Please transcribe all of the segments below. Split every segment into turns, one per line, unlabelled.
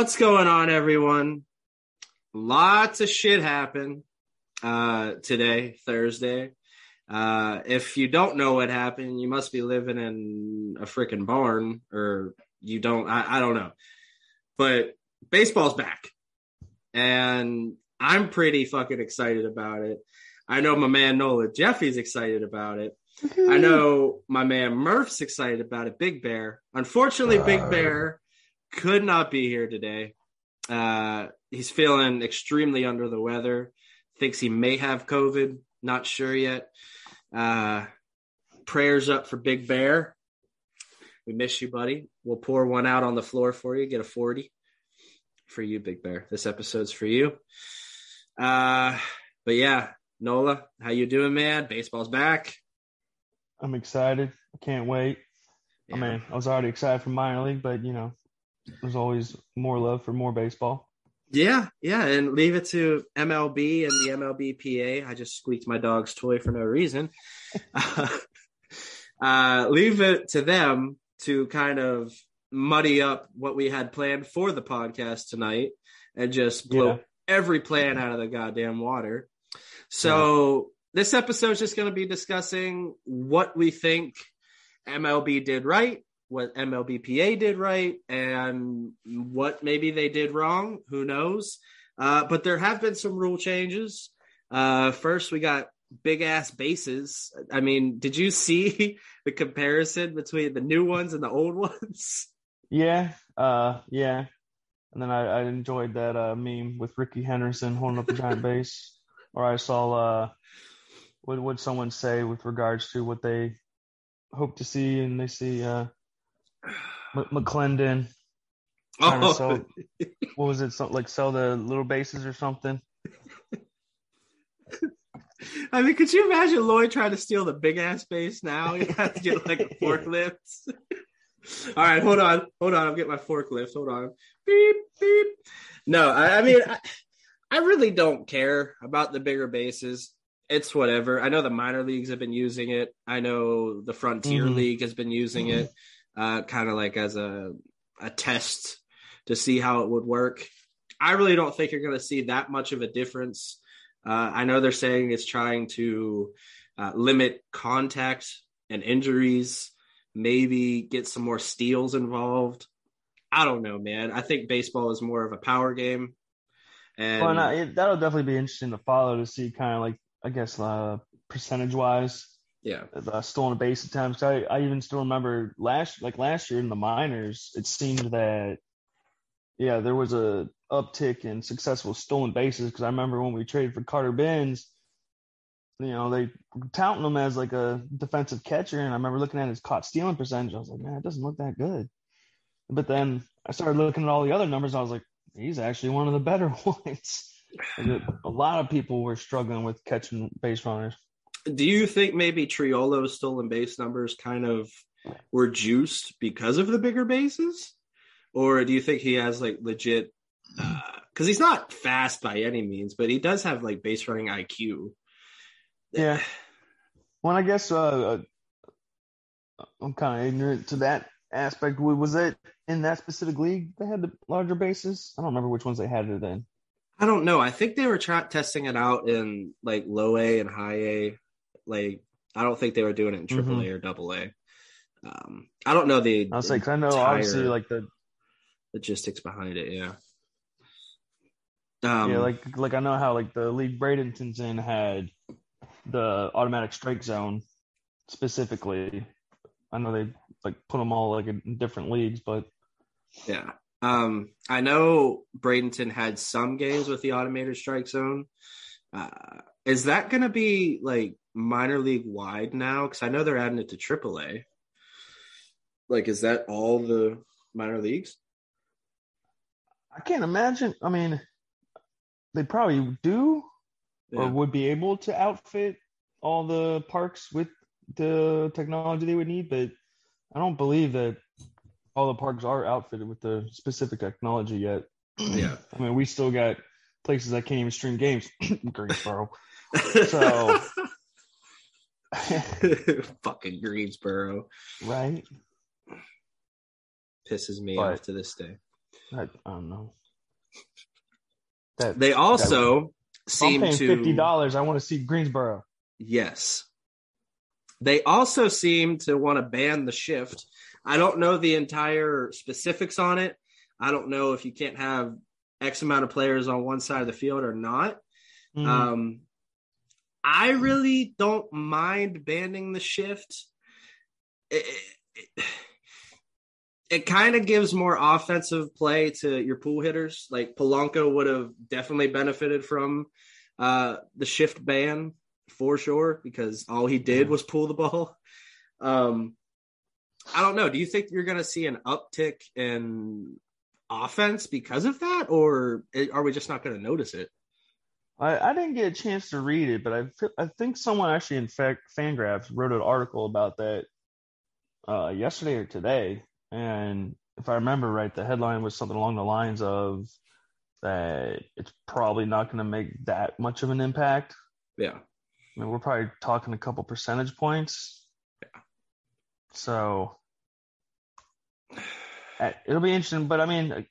What's going on, everyone? Lots of shit happened uh, today, Thursday. Uh, if you don't know what happened, you must be living in a freaking barn, or you don't. I, I don't know. But baseball's back, and I'm pretty fucking excited about it. I know my man Nola Jeffy's excited about it. I know my man Murph's excited about it. Big Bear. Unfortunately, Big Bear could not be here today. Uh, he's feeling extremely under the weather. Thinks he may have COVID. Not sure yet. Uh, prayers up for Big Bear. We miss you, buddy. We'll pour one out on the floor for you. Get a 40 for you, Big Bear. This episode's for you. Uh, but yeah, Nola, how you doing, man? Baseball's back.
I'm excited. I can't wait.
Yeah.
I mean, I was already excited for minor league, but you know, there's always more love for more baseball.
Yeah, yeah, and leave it to MLB and the MLBPA. I just squeaked my dog's toy for no reason. uh, leave it to them to kind of muddy up what we had planned for the podcast tonight and just blow
Yeah.
every plan out of the goddamn water. So this episode is just going to be discussing what we think MLB did right, what MLBPA did right, and what maybe they did wrong. Who knows? Uh, but there have been some rule changes. Uh, first, we got big ass bases. I mean, did you see the comparison between the new ones and the old ones?
Yeah, uh, yeah. And then I, I enjoyed that uh, meme with Rickey Henderson holding up a giant base. Or I saw uh, what would someone say with regards to what they hope to see, and they see uh, M- McClendon sell. What was it? Something like sell the little bases or something.
I mean, could you imagine Lloyd trying to steal the big ass base now? You have to get like a forklift. All right, hold on, hold on. I'm getting my forklift. Hold on. Beep beep. No, I, I mean, I, I really don't care about the bigger bases. It's whatever. I know the minor leagues have been using it. I know the Frontier
Mhm.
League has been using it, uh, kind of like as a a test to see how it would work. I really don't think you're going to see that much of a difference. Uh, I know they're saying it's trying to uh, limit contact and injuries, maybe get some more steals involved. I don't know, man. I think baseball is more of a power game. And
Well, no, it, that'll definitely be interesting to follow to see kind of like I guess uh, percentage wise
yeah,
the stolen base attempts. I, I even still remember last like last year in the minors, it seemed that yeah there was a uptick in successful stolen bases because I remember when we traded for Carter Bins, you know they touting him as like a defensive catcher, and I remember looking at his caught stealing percentage. I was like, man, it doesn't look that good. But then I started looking at all the other numbers. I was like, he's actually one of the better ones. A lot of people were struggling with catching base runners.
Do you think maybe Triolo's stolen base numbers kind of were juiced because of the bigger bases, or do you think he has like legit? Because he's not fast by any means, but he does have like base running IQ.
Yeah. Well, I guess uh, uh, I'm kind of ignorant to that aspect. Was it in that specific league they had the larger bases? I don't remember which ones they had it in.
I don't know. I think they were try- testing it out in like low A and high A. Like, I don't think they were doing it in triple A or double A. Um, I don't know the
I was like, I know obviously like the
logistics behind it. Yeah. Um,
yeah like like I know how like the league Bradenton's in had the automatic strike zone specifically. I know they like put them all like in different leagues, but
Yeah. Um, I know Bradenton had some games with the automated strike zone. Uh, is that going to be like minor league wide now? Because I know they're adding it to AAA. Like, is that all the minor leagues?
I can't imagine. I mean, they probably do or would be able to outfit all the parks with the technology they would need, but I don't believe that all the parks are outfitted with the specific technology yet.
Yeah.
I mean, we still got places that can't even stream games. Greensboro. So-
Fucking Greensboro
right?
pisses me
But-
off to this day.
I, I don't know.
That they also that, seem
I'm paying
to
fifty dollars. I want to see Greensboro.
Yes. They also seem to want to ban the shift. I don't know the entire specifics on it. I don't know if you can't have X amount of players on one side of the field or not. Mm. Um, I really don't mind banning the shift. It, it, it kind of gives more offensive play to your pool hitters. Like Polanco would have definitely benefited from uh, the shift ban for sure because all he did was pull the ball. Um, I don't know. Do you think you're going to see an uptick in offense because of that, or are we just not going to notice it?
I, I, didn't get a chance to read it, but I I think someone actually in fact Fangraphs wrote an article about that uh, yesterday or today, and if I remember right, the headline was something along the lines of that it's probably not going to make that much of an impact.
Yeah,
I mean we're probably talking a couple percentage points.
Yeah.
So it'll be interesting, but I mean,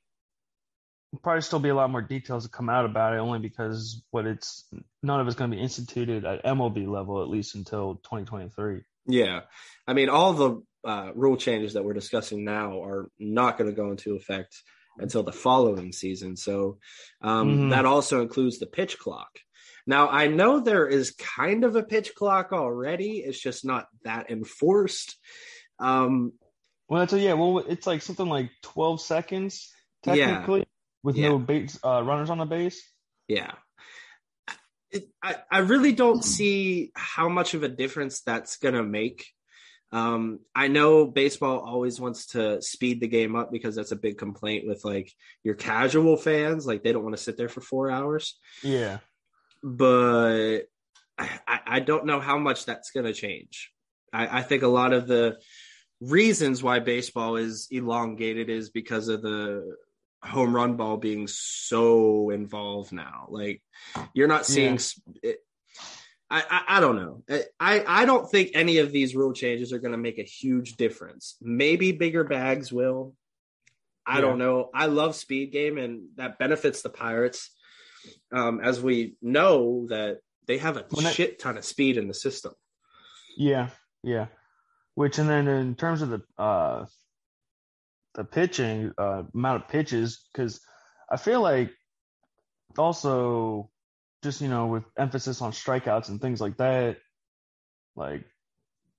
probably still be a lot more details to come out about it, only because what it's none of it's going to be instituted at MLB level at least until 2023.
Yeah, I mean, all the uh, rule changes that we're discussing now are not going to go into effect until the following season. So um, mm-hmm. that also includes the pitch clock. Now, I know there is kind of a pitch clock already. It's just not that enforced. Um,
well, so yeah, well, it's like something like 12 seconds technically. Yeah with yeah. no base uh, runners on the base.
Yeah. It, I, I really don't see how much of a difference that's going to make. Um, I know baseball always wants to speed the game up because that's a big complaint with like your casual fans. Like they don't want to sit there for four hours.
Yeah.
But I, I don't know how much that's going to change. I, I think a lot of the reasons why baseball is elongated is because of the home run ball being so involved now. Like you're not seeing. Yeah. It, I, I, I don't know. I I don't think any of these rule changes are going to make a huge difference. Maybe bigger bags will. I yeah. don't know. I love speed game, and that benefits the Pirates. Um, as we know that they have a when shit ton of speed in the system.
Yeah, yeah. Which and then in terms of the uh the pitching uh, amount of pitches because I feel like also just you know with emphasis on strikeouts and things like that, like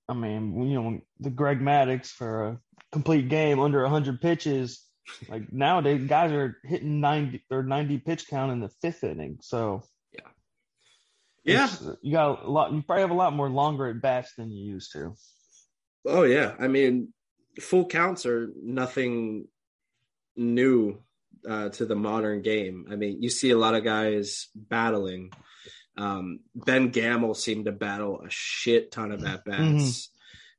I mean you know the Greg Maddux for a complete game under 100 pitches, like nowadays guys are hitting 90 or 90 pitch count in the fifth inning, so
yeah, yeah,
you got a lot. You probably have a lot more longer at bats than you used to.
Oh yeah, I mean full counts are nothing new uh, to the modern game. I mean, you see a lot of guys battling. Um, ben Gamel seemed to battle a shit ton of at bats.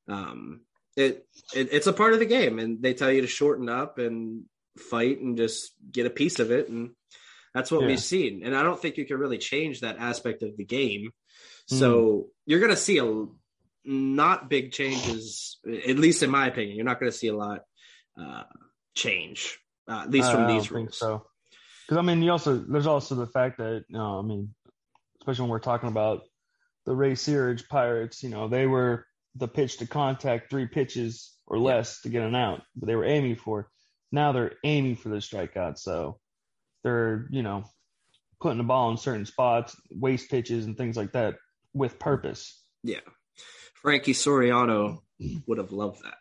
Mm-hmm. Um, it, it, it's a part of the game, and they tell you to shorten up and fight and just get a piece of it, and that's what yeah. we've seen. And I don't think you can really change that aspect of the game. Mm-hmm. So you're going to see a not big changes, at least in my opinion. You're not going to see a lot uh, change, uh, at least from these rules.
so, because I mean, you also there's also the fact that you know, I mean, especially when we're talking about the Ray Searage Pirates, you know, they were the pitch to contact three pitches or less yeah. to get an out, but they were aiming for. Now they're aiming for the strikeout, so they're you know putting the ball in certain spots, waste pitches and things like that with purpose.
Yeah. Frankie Liriano would have loved that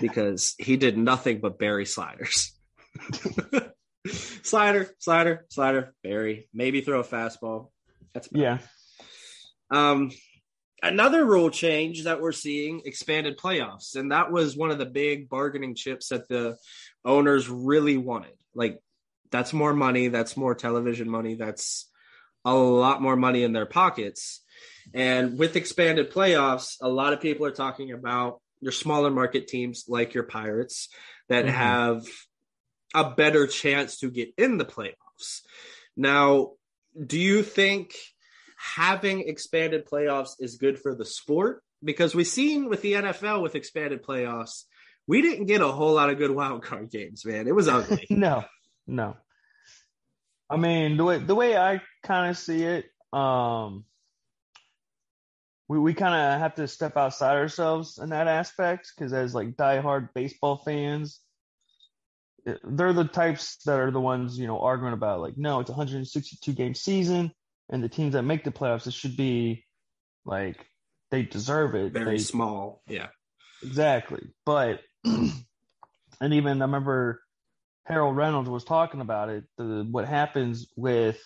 because he did nothing but bury sliders. slider, slider, slider, bury, maybe throw a fastball. That's
yeah.
Um, another rule change that we're seeing expanded playoffs, and that was one of the big bargaining chips that the owners really wanted. Like, that's more money, that's more television money, that's a lot more money in their pockets. And with expanded playoffs, a lot of people are talking about your smaller market teams like your Pirates that mm-hmm. have a better chance to get in the playoffs. Now, do you think having expanded playoffs is good for the sport? Because we've seen with the NFL with expanded playoffs we didn't get a whole lot of good wild card games, man. It was ugly.
no, no. I mean, the way the way I kind of see it, um, we we kind of have to step outside ourselves in that aspect because as like diehard baseball fans, eh, they're the types that are the ones you know arguing about like no, it's a 162 game season, and the teams that make the playoffs, it should be like they deserve it.
Very
they,
small, yeah,
exactly. But and even I remember Harold Reynolds was talking about it. The, what happens with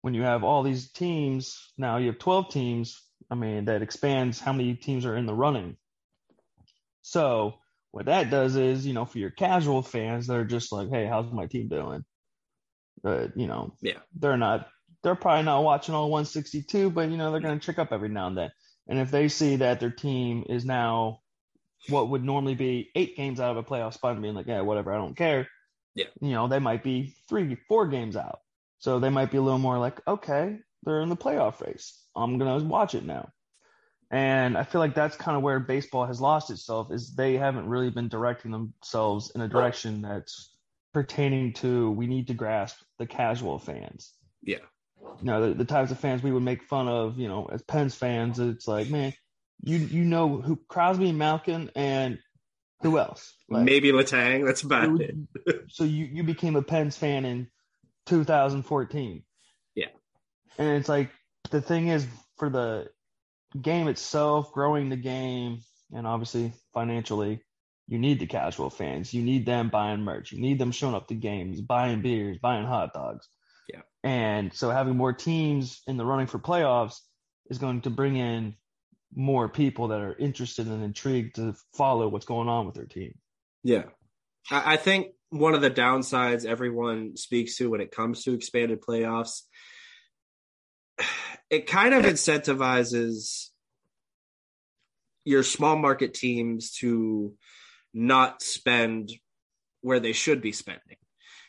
when you have all these teams now, you have 12 teams. I mean, that expands how many teams are in the running. So what that does is, you know, for your casual fans, they're just like, "Hey, how's my team doing?" But you know,
yeah,
they're not. They're probably not watching all 162, but you know, they're going to check up every now and then. And if they see that their team is now what would normally be eight games out of a playoff spot and being like, yeah, whatever, I don't care.
Yeah.
You know, they might be three, four games out. So they might be a little more like, okay, they're in the playoff race. I'm going to watch it now. And I feel like that's kind of where baseball has lost itself is they haven't really been directing themselves in a direction that's pertaining to we need to grasp the casual fans.
Yeah.
You know, the, the types of fans we would make fun of, you know, as Pens fans, it's like, man, you you know who Crosby, Malkin, and who else?
Like, Maybe Letang. That's about it.
so you you became a Pens fan in 2014. And it's like the thing is for the game itself, growing the game, and obviously financially, you need the casual fans. You need them buying merch. You need them showing up to games, buying beers, buying hot dogs.
Yeah.
And so having more teams in the running for playoffs is going to bring in more people that are interested and intrigued to follow what's going on with their team.
Yeah. I think one of the downsides everyone speaks to when it comes to expanded playoffs, it kind of incentivizes your small market teams to not spend where they should be spending.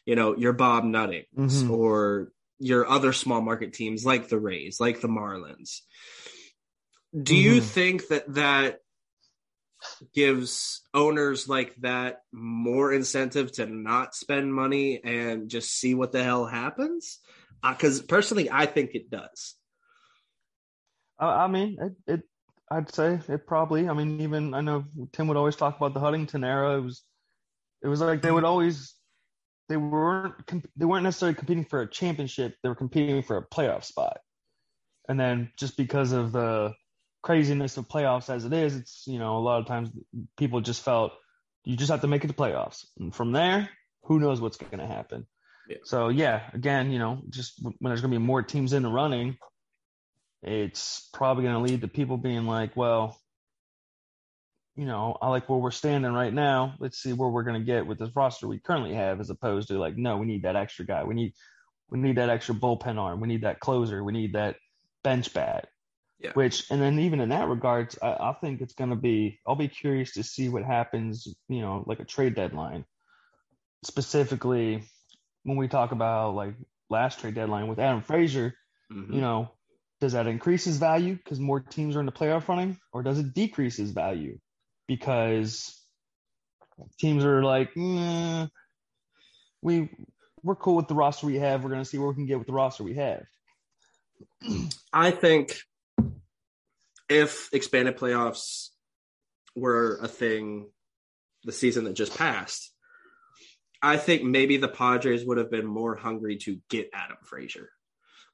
You know, your Bob Nuttings mm-hmm. or your other small market teams like the Rays, like the Marlins. Do mm-hmm. you think that that gives owners like that more incentive to not spend money and just see what the hell happens? Because uh, personally, I think it does.
Uh, I mean, it, it, I'd say it probably. I mean, even I know Tim would always talk about the Huntington era. It was, it was like they would always, they weren't, they weren't necessarily competing for a championship. They were competing for a playoff spot. And then just because of the craziness of playoffs as it is, it's you know a lot of times people just felt you just have to make it to playoffs, and from there, who knows what's going to happen. Yeah. So yeah, again, you know, just when there's going to be more teams in the running, it's probably going to lead to people being like, well, you know, I like where we're standing right now. Let's see where we're going to get with this roster we currently have, as opposed to like, no, we need that extra guy. We need we need that extra bullpen arm. We need that closer. We need that bench bat.
Yeah.
Which, and then even in that regards, I, I think it's going to be, I'll be curious to see what happens, you know, like a trade deadline. Specifically, when we talk about like last trade deadline with Adam Frazier, mm-hmm. you know, does that increase his value because more teams are in the playoff running, or does it decrease his value because teams are like, mm, we we're cool with the roster we have. We're going to see where we can get with the roster we have.
I think if expanded playoffs were a thing the season that just passed, I think maybe the Padres would have been more hungry to get Adam Frazier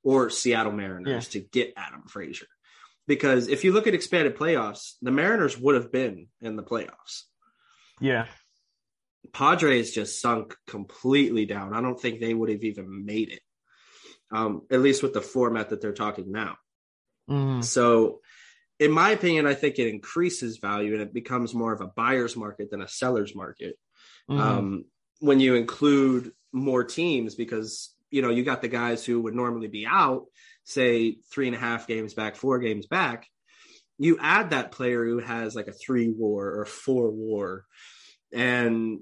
or Seattle Mariners yeah. to get Adam Frazier. Because if you look at expanded playoffs, the Mariners would have been in the playoffs.
Yeah.
Padres just sunk completely down. I don't think they would have even made it, um, at least with the format that they're talking now.
Mm.
So in my opinion, I think it increases value and it becomes more of a buyer's market than a seller's market. Mm-hmm. Um, when you include more teams, because you know you got the guys who would normally be out, say three and a half games back, four games back. You add that player who has like a three WAR or four WAR, and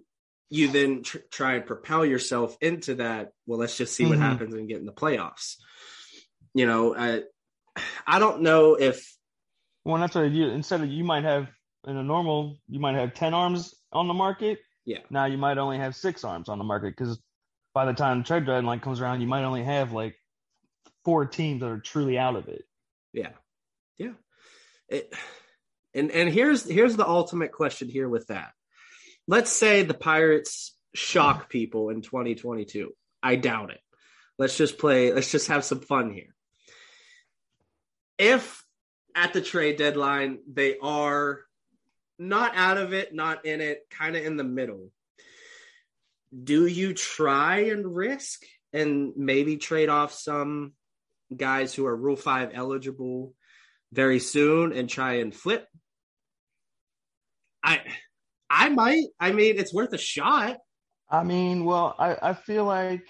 you then tr- try and propel yourself into that. Well, let's just see mm-hmm. what happens and get in the playoffs. You know, I, I don't know if
well, that's what you instead of you might have in a normal, you might have ten arms on the market.
Yeah.
Now you might only have six arms on the market because by the time trade deadline comes around, you might only have like four teams that are truly out of it.
Yeah, yeah. It, and and here's here's the ultimate question here with that. Let's say the Pirates shock people in 2022. I doubt it. Let's just play. Let's just have some fun here. If at the trade deadline they are not out of it, not in it, kind of in the middle, do you try and risk and maybe trade off some guys who are Rule 5 eligible very soon and try and flip? I I might. I mean, it's worth a shot.
I mean, well, I, I feel like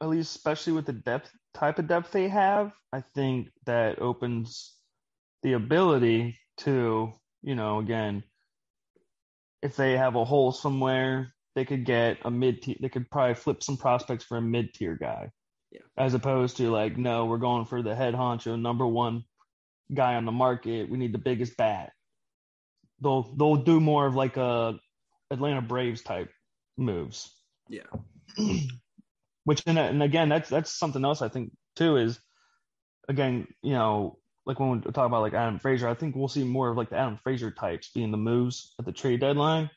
at least especially with the depth type of depth they have, I think that opens the ability to, you know, again, if they have a hole somewhere, they could get a mid tier they could probably flip some prospects for a mid tier guy.
Yeah.
As opposed to like, no, we're going for the head honcho number one guy on the market. We need the biggest bat. They'll they'll do more of like a Atlanta Braves type moves.
Yeah.
Which and, and again, that's that's something else I think too is again, you know, like when we talk about like Adam Frazier, I think we'll see more of like the Adam Frazier types being the moves at the trade deadline.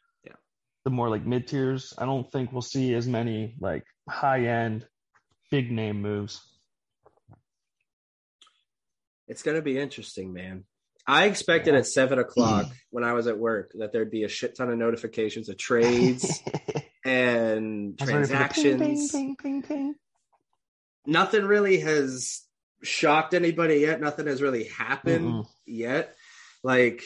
Yeah.
The more like mid tiers. I don't think we'll see as many like high end big name moves.
It's gonna be interesting, man. I expected at seven o'clock when I was at work that there'd be a shit ton of notifications of trades and
I was ready for the
transactions.
ping, ping, ping.
Nothing really has shocked anybody yet. Nothing has really happened
Mm-mm.
yet. Like,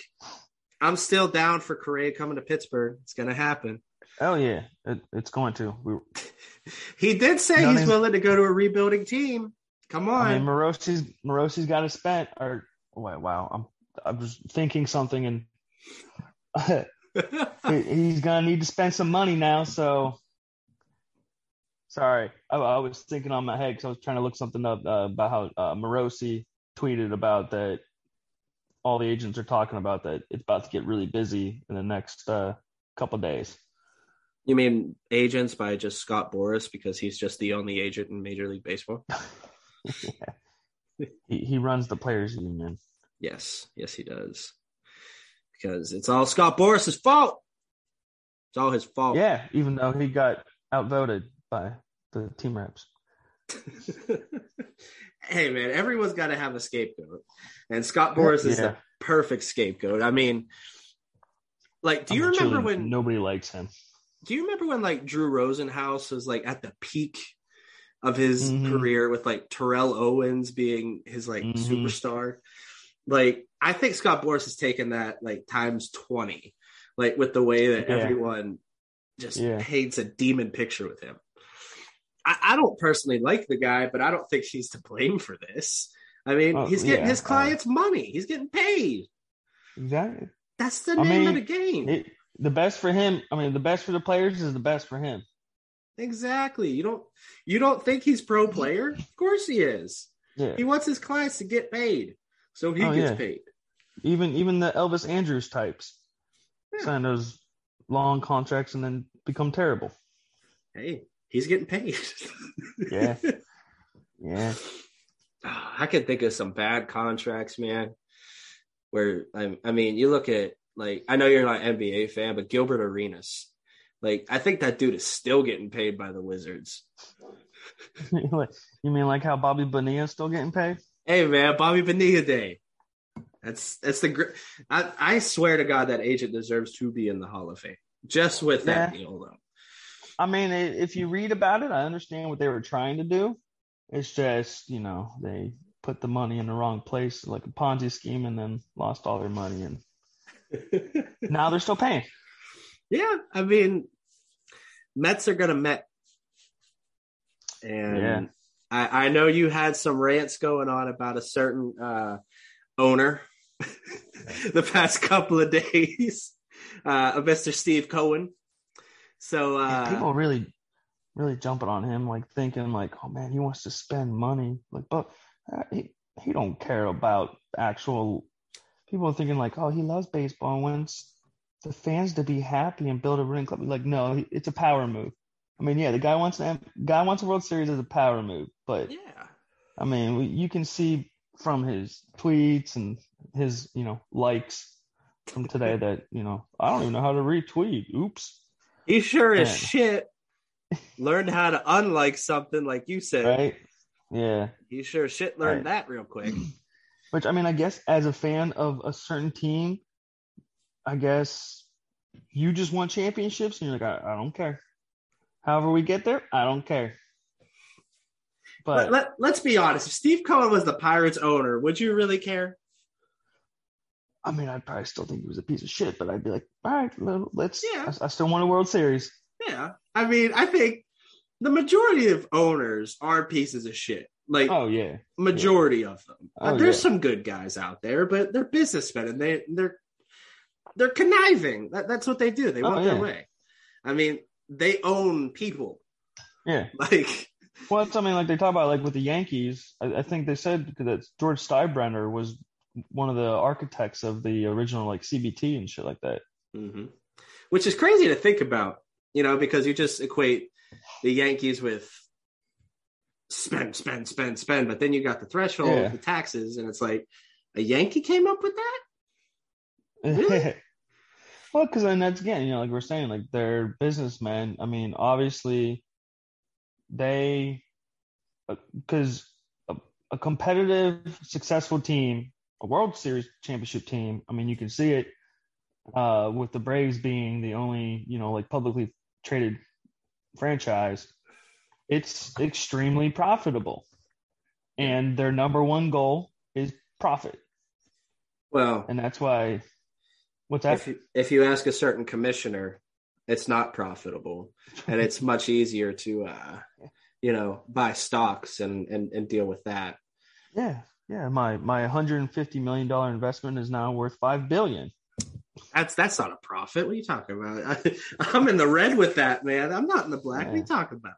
I'm still down for Correa coming to Pittsburgh. It's gonna happen.
Oh yeah, it, it's going to. We,
He did say he's willing to go to a rebuilding team. Come
I mean,
on.
Morosi's Morosi's got to spend. Or wait, wow, I'm I'm just thinking something, and he- he's gonna need to spend some money now. So sorry, I, I was thinking on my head because I was trying to look something up uh, about how uh, Morosi tweeted about that. All the agents are talking about that it's about to get really busy in the next uh, couple days.
you mean agents by just Scott Boras because he's just the only agent in Major League Baseball?
He he runs the players union.
Yes, yes, he does. Because it's all Scott Boras's fault. It's all his fault.
Yeah, even though he got outvoted by the team reps.
hey man, everyone's got to have a scapegoat, and Scott Boras is
Yeah.
the perfect scapegoat. I mean, like, do you
I'm
remember when?
nobody likes him?
Do you remember when like Drew Rosenhaus was like at the peak of his
Mhm.
career with like Terrell Owens being his like
Mhm.
superstar? Like, I think Scott Boras has taken that like times twenty, like with the way that
Yeah.
everyone just
Yeah.
paints a demon picture with him. I, I don't personally like the guy, but I don't think he's to blame for this. I mean,
Oh,
he's getting
yeah,
his uh, clients money. He's getting paid.
Exactly.
That's the
I
name of the game.
It, the best for him. I mean, the best for the players is the best for him.
exactly. You don't you don't think he's pro player? Of course he is.
Yeah.
He wants his clients to get paid, so he
Oh,
gets
yeah.
paid.
Even even the Elvis Andrus types
Yeah.
sign those long contracts and then become terrible.
Hey, he's getting paid.
Yeah. Yeah.
Ah, I can think of some bad contracts, man. Where I, I mean, you look at like I know you're not an NBA fan, but Gilbert Arenas, like I think that dude is still getting paid by the Wizards.
you mean like how Bobby Bonilla still getting paid?
Hey, man, Bobby Bonilla Day. That's that's the gr- I, I swear to God that agent deserves to be in the Hall of Fame just with that
Yeah.
deal, though.
I mean, if you read about it, I understand what they were trying to do. It's just, you know, they put the money in the wrong place, like a Ponzi scheme, and then lost all their money, and now they're still paying.
yeah, I mean, Mets are gonna Met, and
Yeah.
I, I know you had some rants going on about a certain uh, owner the past couple of days, uh, Mr. Steve Cohen. So uh,
people really, really jumping on him, like thinking, like, oh man, he wants to spend money, like, but uh, he he don't care about actual people are thinking like, oh, he loves baseball and wants the fans to be happy and build a winning club. Like, no, it's a power move. I mean, yeah, the guy wants to guy wants a World Series as a power move, but
Yeah.
I mean, you can see from his tweets and his, you know, likes from today that, you know, I don't even know how to retweet. Oops.
He sure as shit learned how to unlike something like you said.
Right? Yeah.
He sure as shit learned
Right.
that real quick.
Which I mean, I guess as a fan of a certain team, I guess you just want championships and you're like, I, I don't care. However we get there, I don't care.
But
But
let, us be honest. If Steve Cohen was the Pirates owner, would you really care?
I mean, I'd probably still think he was a piece of shit, but I'd be like, all right, well, let's.
Yeah.
I, I still want a World Series.
Yeah. I mean, I think the majority of owners are pieces of shit. Like
Oh yeah,
majority of them.
Oh,
There's
yeah.
some good guys out there, but they're businessmen and they they're they're conniving. That, that's what they do. They
Oh,
want their way. I mean, they own people.
yeah.
Like
Well, it's something like they talk about, like with the Yankees. I, I think they said that George Steinbrenner was one of the architects of the original like CBT and shit like that.
Mhm. which is crazy to think about, you know, because you just equate the Yankees with spend, spend, spend, spend, but then you got the threshold,
Yeah.
the taxes, and it's like a Yankee came up with that. Really?
well, because then that's again, you know, like we're saying, like they're businessmen. I mean, obviously, they because a, a competitive, successful team, a World Series championship team. I mean, you can see it uh, with the Braves being the only, you know, like publicly traded franchise. It's extremely profitable, and their number one goal is profit,
Well,
and that's why. What's that?
if you, if you ask a certain commissioner, it's not profitable, and it's much easier to, uh, you know, buy stocks and, and and deal with that.
Yeah, yeah. My my 150 million dollar investment is now worth five billion.
That's that's not a profit. What are you talking about? I, I'm in the red with that, man. I'm not in the black. What are you talking about?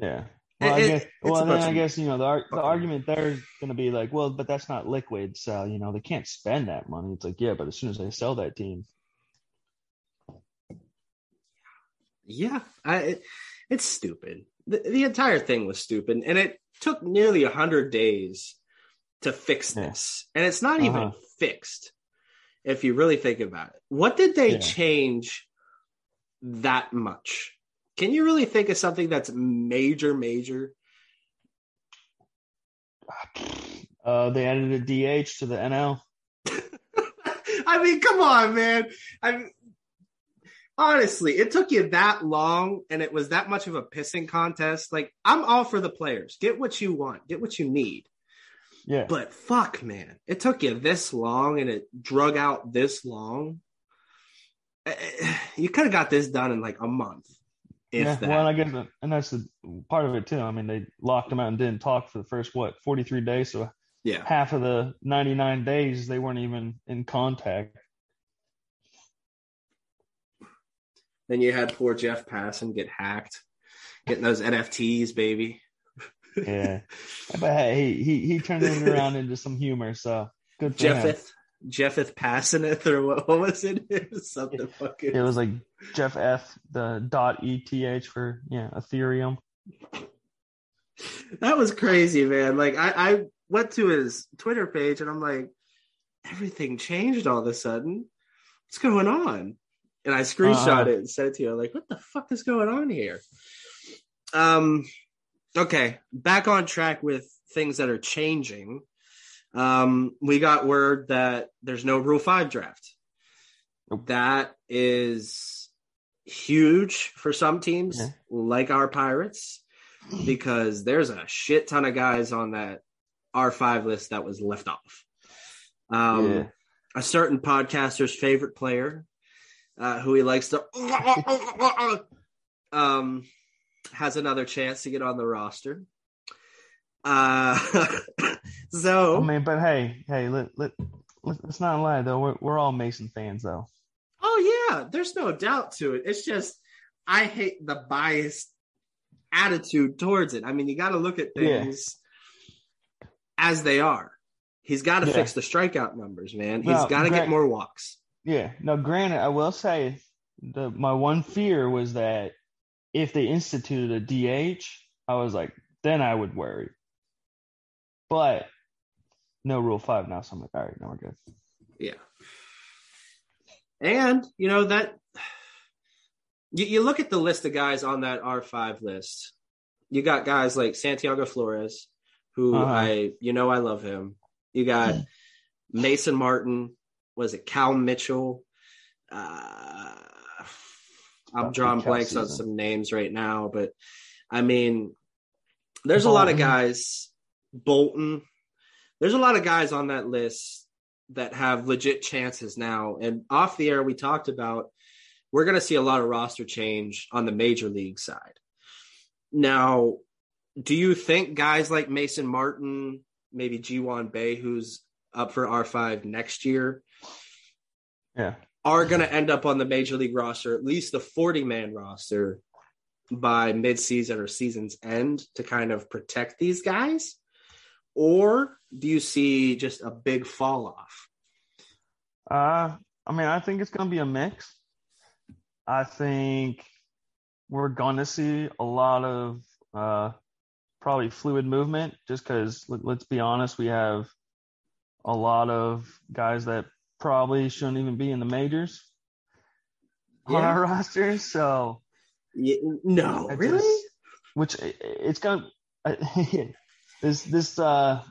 Yeah. Well, I
It- it-
guess. Well, then I guess you know the ar- the argument there is going to be like, well, but that's not liquid, so you know they can't spend that money. It's like, yeah, but as soon as they sell that team,
Yeah, I, it, it's stupid. The, the entire thing was stupid, and it took nearly a hundred days to fix
Yeah.
this, and it's not even
Uh-huh.
fixed if you really think about it. What did they
Yeah.
change that much? Can you really think of something that's major, major?
uh, they added a DH to the NL.
I mean, come on, man. I mean, honestly, it took you that long and it was that much of a pissing contest. Like, I'm all for the players. Get what you want, get what you need.
Yeah.
But fuck, man, it took you this long and it drug out this long. Eh, eh, You could have got this done in like a month, if
yeah.
that.
Well, I guess, that- and that's the part of it too. I mean, they locked them out and didn't talk for the first what 43 days, so
yeah.
half of the 99 days they weren't even in contact.
Then you had poor Jeff Passan get hacked, getting those NFTs, baby.
Yeah. but hey, he, he he turned it around into some humor, so good for him.
Jeffeth, Jeffeth Passaneth, or what, what was it? It was something fucking.
It was like Jeff F the dot ETH for yeah Ethereum.
that was crazy, man. Like I, I went to his Twitter page and I'm like, everything changed all of a sudden. What's going on? And I screenshot
Uh-huh.
it and sent it to you. I'm like, what the fuck is going on here? Um, okay, back on track with things that are changing. Um, we got word that there's no Rule Five draft.
Nope.
That is huge for some teams,
Yeah.
like our Pirates, because there's a shit ton of guys on that R5 list that was left off. Um,
Yeah.
A certain podcaster's favorite player, uh, who he likes to, um, has another chance to get on the roster. Uh, so,
I mean, but hey, hey, let let let- let's not lie though. We're we're all Mason fans though.
Oh yeah, there's no doubt to it. It's just I hate the biased attitude towards it. I mean, you got to look at
Yeah.
things as they are. He's got to
Yeah.
fix the strikeout numbers, man. He's
No,
got to get more walks.
Yeah. Now, granted, I will say the my one fear was that if they instituted a DH, I was like, then I would worry. But no Rule Five now, so I'm like, all right, now we're good.
Yeah. And, you know, that you, you look at the list of guys on that R5 list. You got guys like Santiago Florez, who
Uh-huh.
I, you know, I love him. You got Mason Martin. Was it Cal Mitchell? Uh, I'm drawing blanks on some names right now, but I mean, there's a lot of guys. Bolton. There's a lot of guys on that list that have legit chances now. And off the air, we talked about we're going to see a lot of roster change on the major league side. Now, do you think guys like Mason Martin, maybe Ji-hwan Bae, who's up for R5 next year,
Yeah.
Are going to end up on the major league roster, at least the 40 man roster by midseason or season's end to kind of protect these guys? Or do you see just a big fall off?
Uh, I mean, I think it's going to be a mix. I think we're going to see a lot of uh, probably fluid movement just because, let, let's be honest, we have a lot of guys that probably shouldn't even be in the majors on our roster. So,
Yeah, no, really?
which it's to, this, this, uh,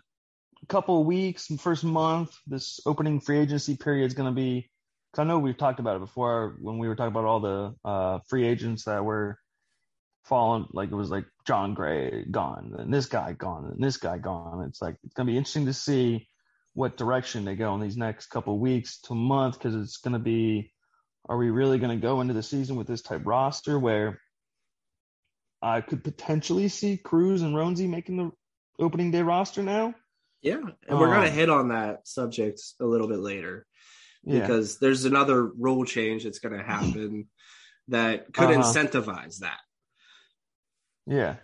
couple of weeks, first month, this opening free agency period is going to be. Cause I know we've talked about it before when we were talking about all the uh, free agents that were falling. Like it was like Jon Gray gone, and this guy gone, and this guy gone. It's like it's going to be interesting to see what direction they go in these next couple of weeks to month because it's going to be. Are we really going to go into the season with this type roster where I could potentially see Cruz and Roansy making the opening day roster now?
Yeah, and we're
Um,
hit on that subject a little bit later
Yeah.
because there's another rule change that's gonna happen that could
Uh-huh.
incentivize that.
Yeah,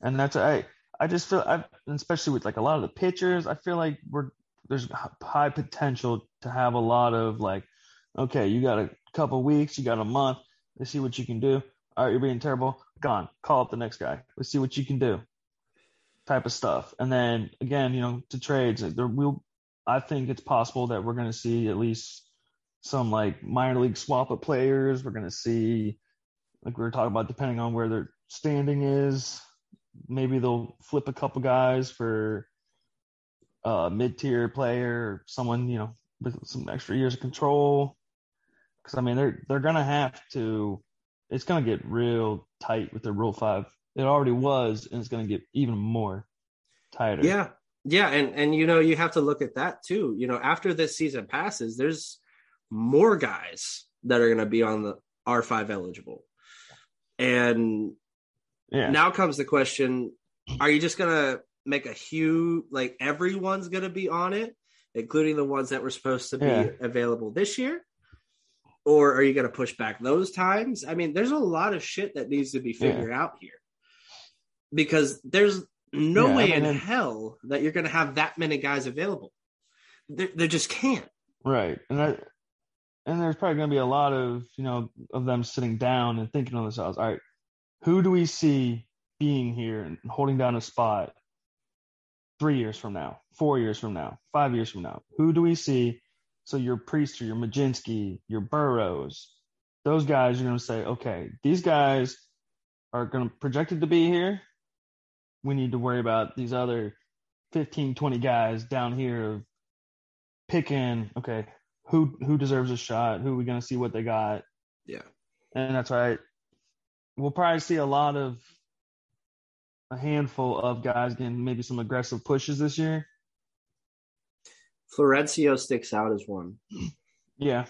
and that's I. I just feel, I, especially with like a lot of the pitchers, I feel like we're there's high potential to have a lot of like, okay, you got a couple weeks, you got a month, let's see what you can do. All right, you're being terrible, gone. Call up the next guy. Let's see what you can do. Type of stuff, and then again, you know, to trades, there will. I think it's possible that we're going to see at least some like minor league swap of players. We're going to see like we were talking about, depending on where their standing is, maybe they'll flip a couple guys for a mid-tier player or someone you know with some extra years of control. Because I mean, they're they're gonna have to. It's gonna get real tight with the Rule Five. It already was, and it's gonna get even more tighter.
Yeah, yeah, and and you know you have to look at that too. You know, after this season passes, there's more guys that are gonna be on the R five eligible, and
yeah,
now comes the question are you just gonna make a huge like everyone's gonna be on it including the ones that were supposed to be
Yeah.
available this year or are you gonna push back those times i mean there's a lot of shit that needs to be figured out here because there's no
Yeah, I
way
mean,
in hell that you're gonna have that many guys available They, there just can't
right. And I, and there's probably gonna be a lot of you know of them sitting down and thinking on themselves. All right, who do we see being here and holding down a spot three years from now, four years from now, five years from now? Who do we see? So your Priester, your Mlodzinski, your Burrows, those guys you're going to say, okay, these guys are going to projected to be here. We need to worry about these other 15, 20 guys down here picking, okay, who who deserves a shot? Who are we going to see what they got?
yeah
And that's right. we'll probably see a lot of a handful of guys getting maybe some aggressive pushes this year.
florencio sticks out as one
Yeah.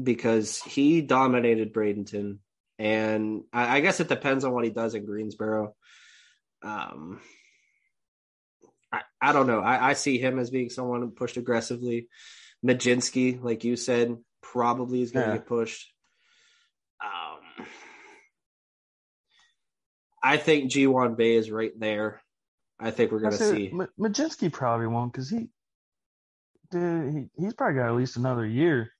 because he dominated Bradenton, and I, I guess it depends on what he does in Greensboro. Um, I, I don't know. I, I see him as being someone pushed aggressively. Mlodzinski, like you said, probably is going to
Yeah.
get pushed. I think Ji-hwan Bae is right there. I think we're gonna see.
Ma- Mlodzinski probably won't because he, dude, he, he's probably got at least another year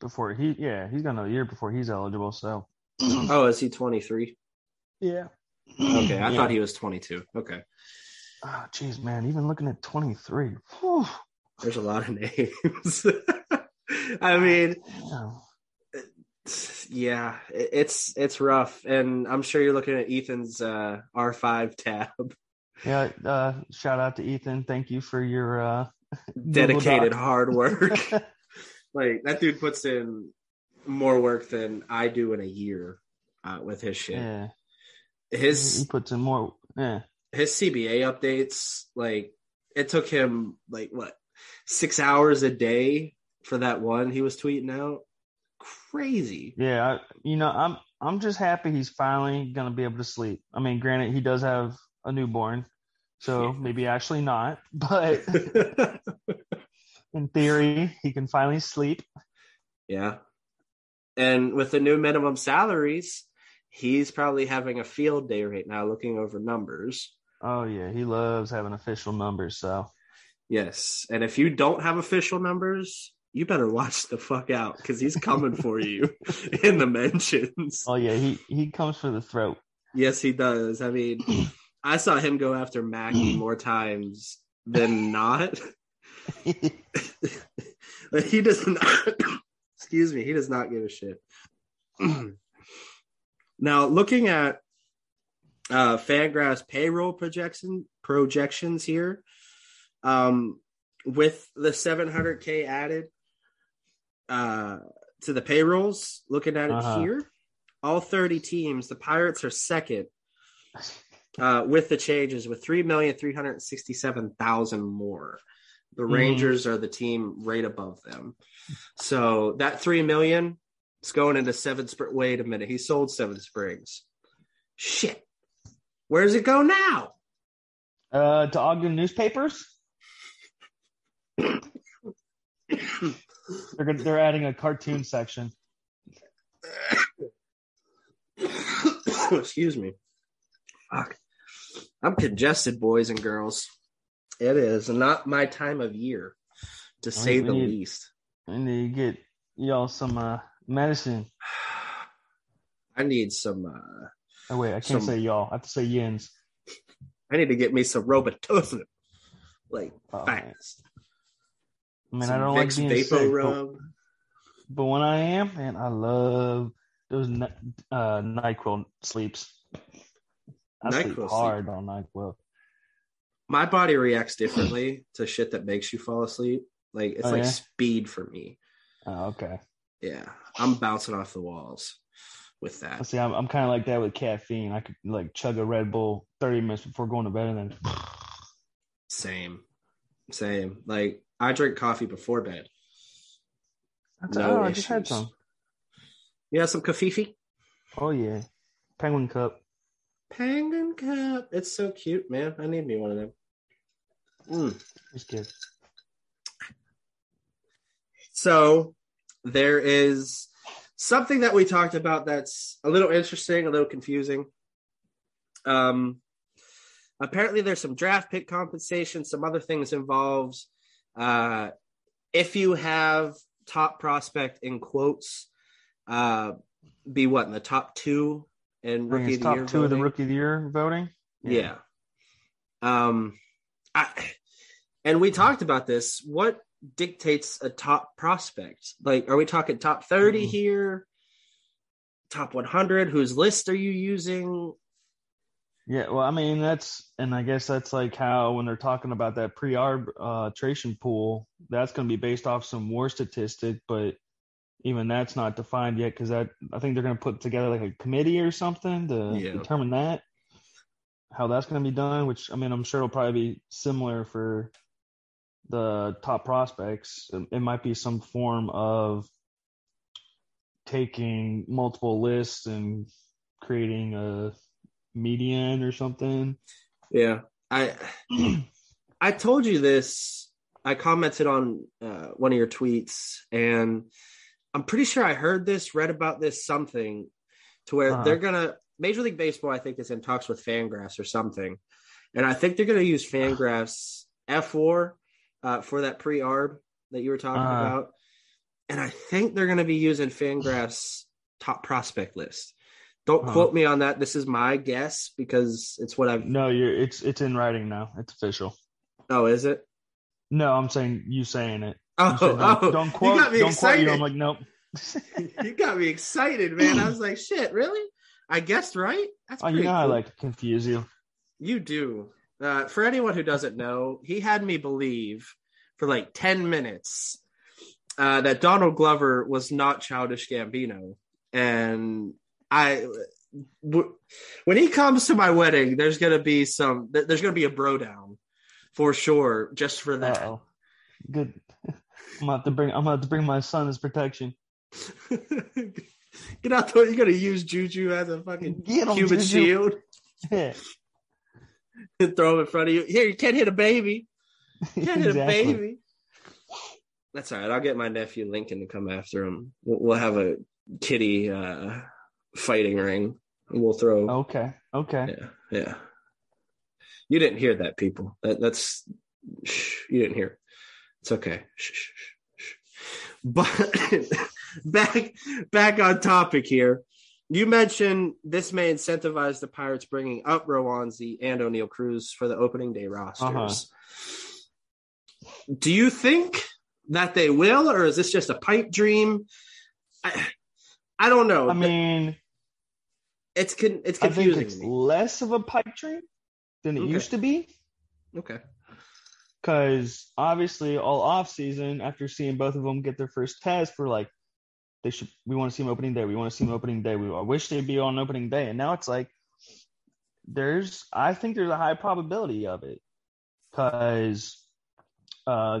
before he, yeah, he's got another year before he's eligible. So,
Oh, is he 23?
yeah.
Okay, I
Yeah.
thought he was 22. Okay,
Oh, jeez, man. Even looking at 23. Whew.
there's a lot of names. I mean,
Damn.
Yeah, it's it's rough, and I'm sure you're looking at Ethan's uh, R5 tab.
Yeah. Uh, shout out to Ethan. Thank you for your uh,
Dedicated hard work. like that dude puts in more work than I do in a year uh, with his shit.
yeah.
His
He puts in more. Yeah.
his CBA updates, like it took him like what six hours a day for that one he was tweeting out. Crazy.
Yeah. I, you know, I'm I'm just happy he's finally gonna be able to sleep. I mean, granted, he does have a newborn, so maybe actually not, but in theory, he can finally sleep.
yeah. And with the new minimum salaries, he's probably having a field day right now looking over numbers.
Oh yeah, he loves having official numbers. So
Yes. And if you don't have official numbers, you better watch the fuck out because he's coming for you in the mentions.
oh yeah, he he comes for the throat.
Yes, he does. I mean, I saw him go after Mackie more times than not. But he does not. excuse me. He does not give a shit. now, looking at uh, Fangraphs payroll projection projections here, um, with the 700k added uh, to the payrolls, looking at it
Uh-huh.
here, all 30 teams, the Pirates are second uh, with the changes with 3,367,000 more. The
Mhm.
Rangers are the team right above them. So that 3 million is going into seven spring. Wait a minute. He sold seven springs. Shit. Where does it go now?
Uh, to Ogden newspapers, they're gonna, they're adding a cartoon section.
Excuse me. Fuck. I'm congested, boys and girls. It is not my time of year, to say
we
the
need-
least.
I need to get y'all some uh, medicine.
I need some. Uh,
Oh wait, I can't
Some-
say y'all. I have to say yins.
I need to get me some Robitussin, like
Oh,
fast.
I mean, I don't like
Vicks
being
Vapor
sick, but, but when I am, man, I love those uh, Nyquil sleeps. I sleep
NyQuil sleep.
hard on Nyquil.
My body reacts differently to shit that makes you fall asleep. Like it's
Oh,
like
yeah?
speed for me.
Oh, okay.
Yeah, I'm bouncing off the walls with that.
See, I'm, I'm kind of like that with caffeine. I could like chug a Red Bull 30 minutes before going to bed, and then
Same, same. Like I drink coffee before bed.
That's,
No
oh, I just had
issues.
some.
You have some kafifi?
Oh yeah, Penguin Cup.
Penguin cup. It's so cute, man. I need me one of them. Mm.
Just good.
So there is something that we talked about that's a little interesting, a little confusing. Um, apparently, there's some draft pick compensation, some other things involved. Uh, if you have top prospect in quotes, uh, be what in the top two in
think
rookie of the year
top two of the rookie of the year voting.
Yeah. Um, I, and we talked about this. What dictates a top prospect? Like, are we talking top 30
Mhm.
here? Top 100? Whose list are you using?
Yeah, well, I mean that's, and I guess that's like how when they're talking about that pre-arbitration pool, that's going to be based off some war statistic, but even that's not defined yet because that I think they're going to put together like a committee or something to
Yeah.
determine that how that's going to be done. Which I mean, I'm sure it'll probably be similar for the top prospects. It, it might be some form of taking multiple lists and creating a median or something.
Yeah. I, I told you this. I commented on uh, one of your tweets, and I'm pretty sure I heard this, read about this, something to where
Uh-huh.
they're gonna Major League Baseball. I think is in talks with Fangraphs or something, and I think they're going to use Fangraphs fWAR uh, for that pre-arb that you were talking
Uh-huh.
about, and I think they're going to be using Fangraphs top prospect list. Don't
Uh-huh.
quote me on that. This is my guess because it's what I've.
No, you're it's it's in writing now. It's official.
Oh, is it?
No, I'm saying you saying it.
Oh,
You said, don't,
oh,
don't
you
quote.
got me
don't quote you. I'm like, nope.
you got me excited, man. I was like, shit, really? I guessed right. That's
Oh, you know I like to confuse you.
You do. Uh, for anyone who doesn't know, he had me believe for like 10 minutes uh, that Donald Glover was not Childish Gambino. And I, w- when he comes to my wedding, there's going to be some, th- there's going to be a bro down for sure, just for that.
Uh-oh. Good. I'm gonna have to bring. I'm gonna have to bring my son as protection.
Get out there. You're going to use Juju as a fucking
Get him,
human
Juju.
shield
Yeah,
and throw him in front of you. Here, you can't hit a baby. You can't hit a baby. That's all right. I'll get my nephew Lincoln to come after him. We'll, we'll have a kitty uh, fighting ring. We'll throw.
Okay. Okay.
Yeah, yeah. You didn't hear that, people. That, that's shh, you didn't hear. It's okay. Shh, shh, shh, shh. But back back on topic here. You mentioned this may incentivize the Pirates bringing up Roansy and Oneil Cruz for the opening day rosters.
Uh-huh.
Do you think that they will, or is this just a pipe dream? I, I don't know.
I mean,
it's con- it's
I think
confusing
it's less of a pipe dream than it
Okay.
used to be.
Okay.
Because obviously, all off season, after seeing both of them get their first test, we're like, they should. We want to see them opening day. We want to see them opening day. We I wish they'd be on opening day. And now it's like, there's. I think there's a high probability of it. Because, uh,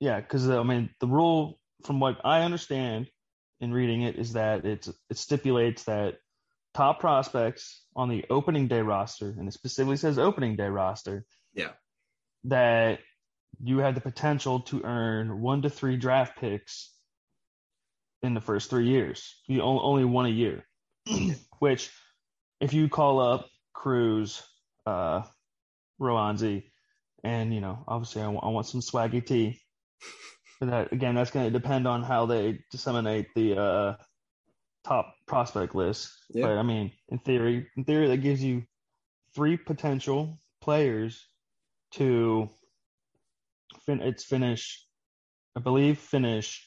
yeah. Because I mean, the rule, from what I understand in reading it, is that it's it stipulates that top prospects on the opening day roster, and it specifically says opening day roster
Yeah.
that you have the potential to earn one to three draft picks in the first three years. You only, one a year, which if you call up Cruz, uh, Roansy, and you know, obviously I want, I want some swaggy tea. But that again, that's going to depend on how they disseminate the uh, top prospect list.
Yeah.
But I mean, in theory, in theory, that gives you three potential players to fin- it's finish, I believe, finish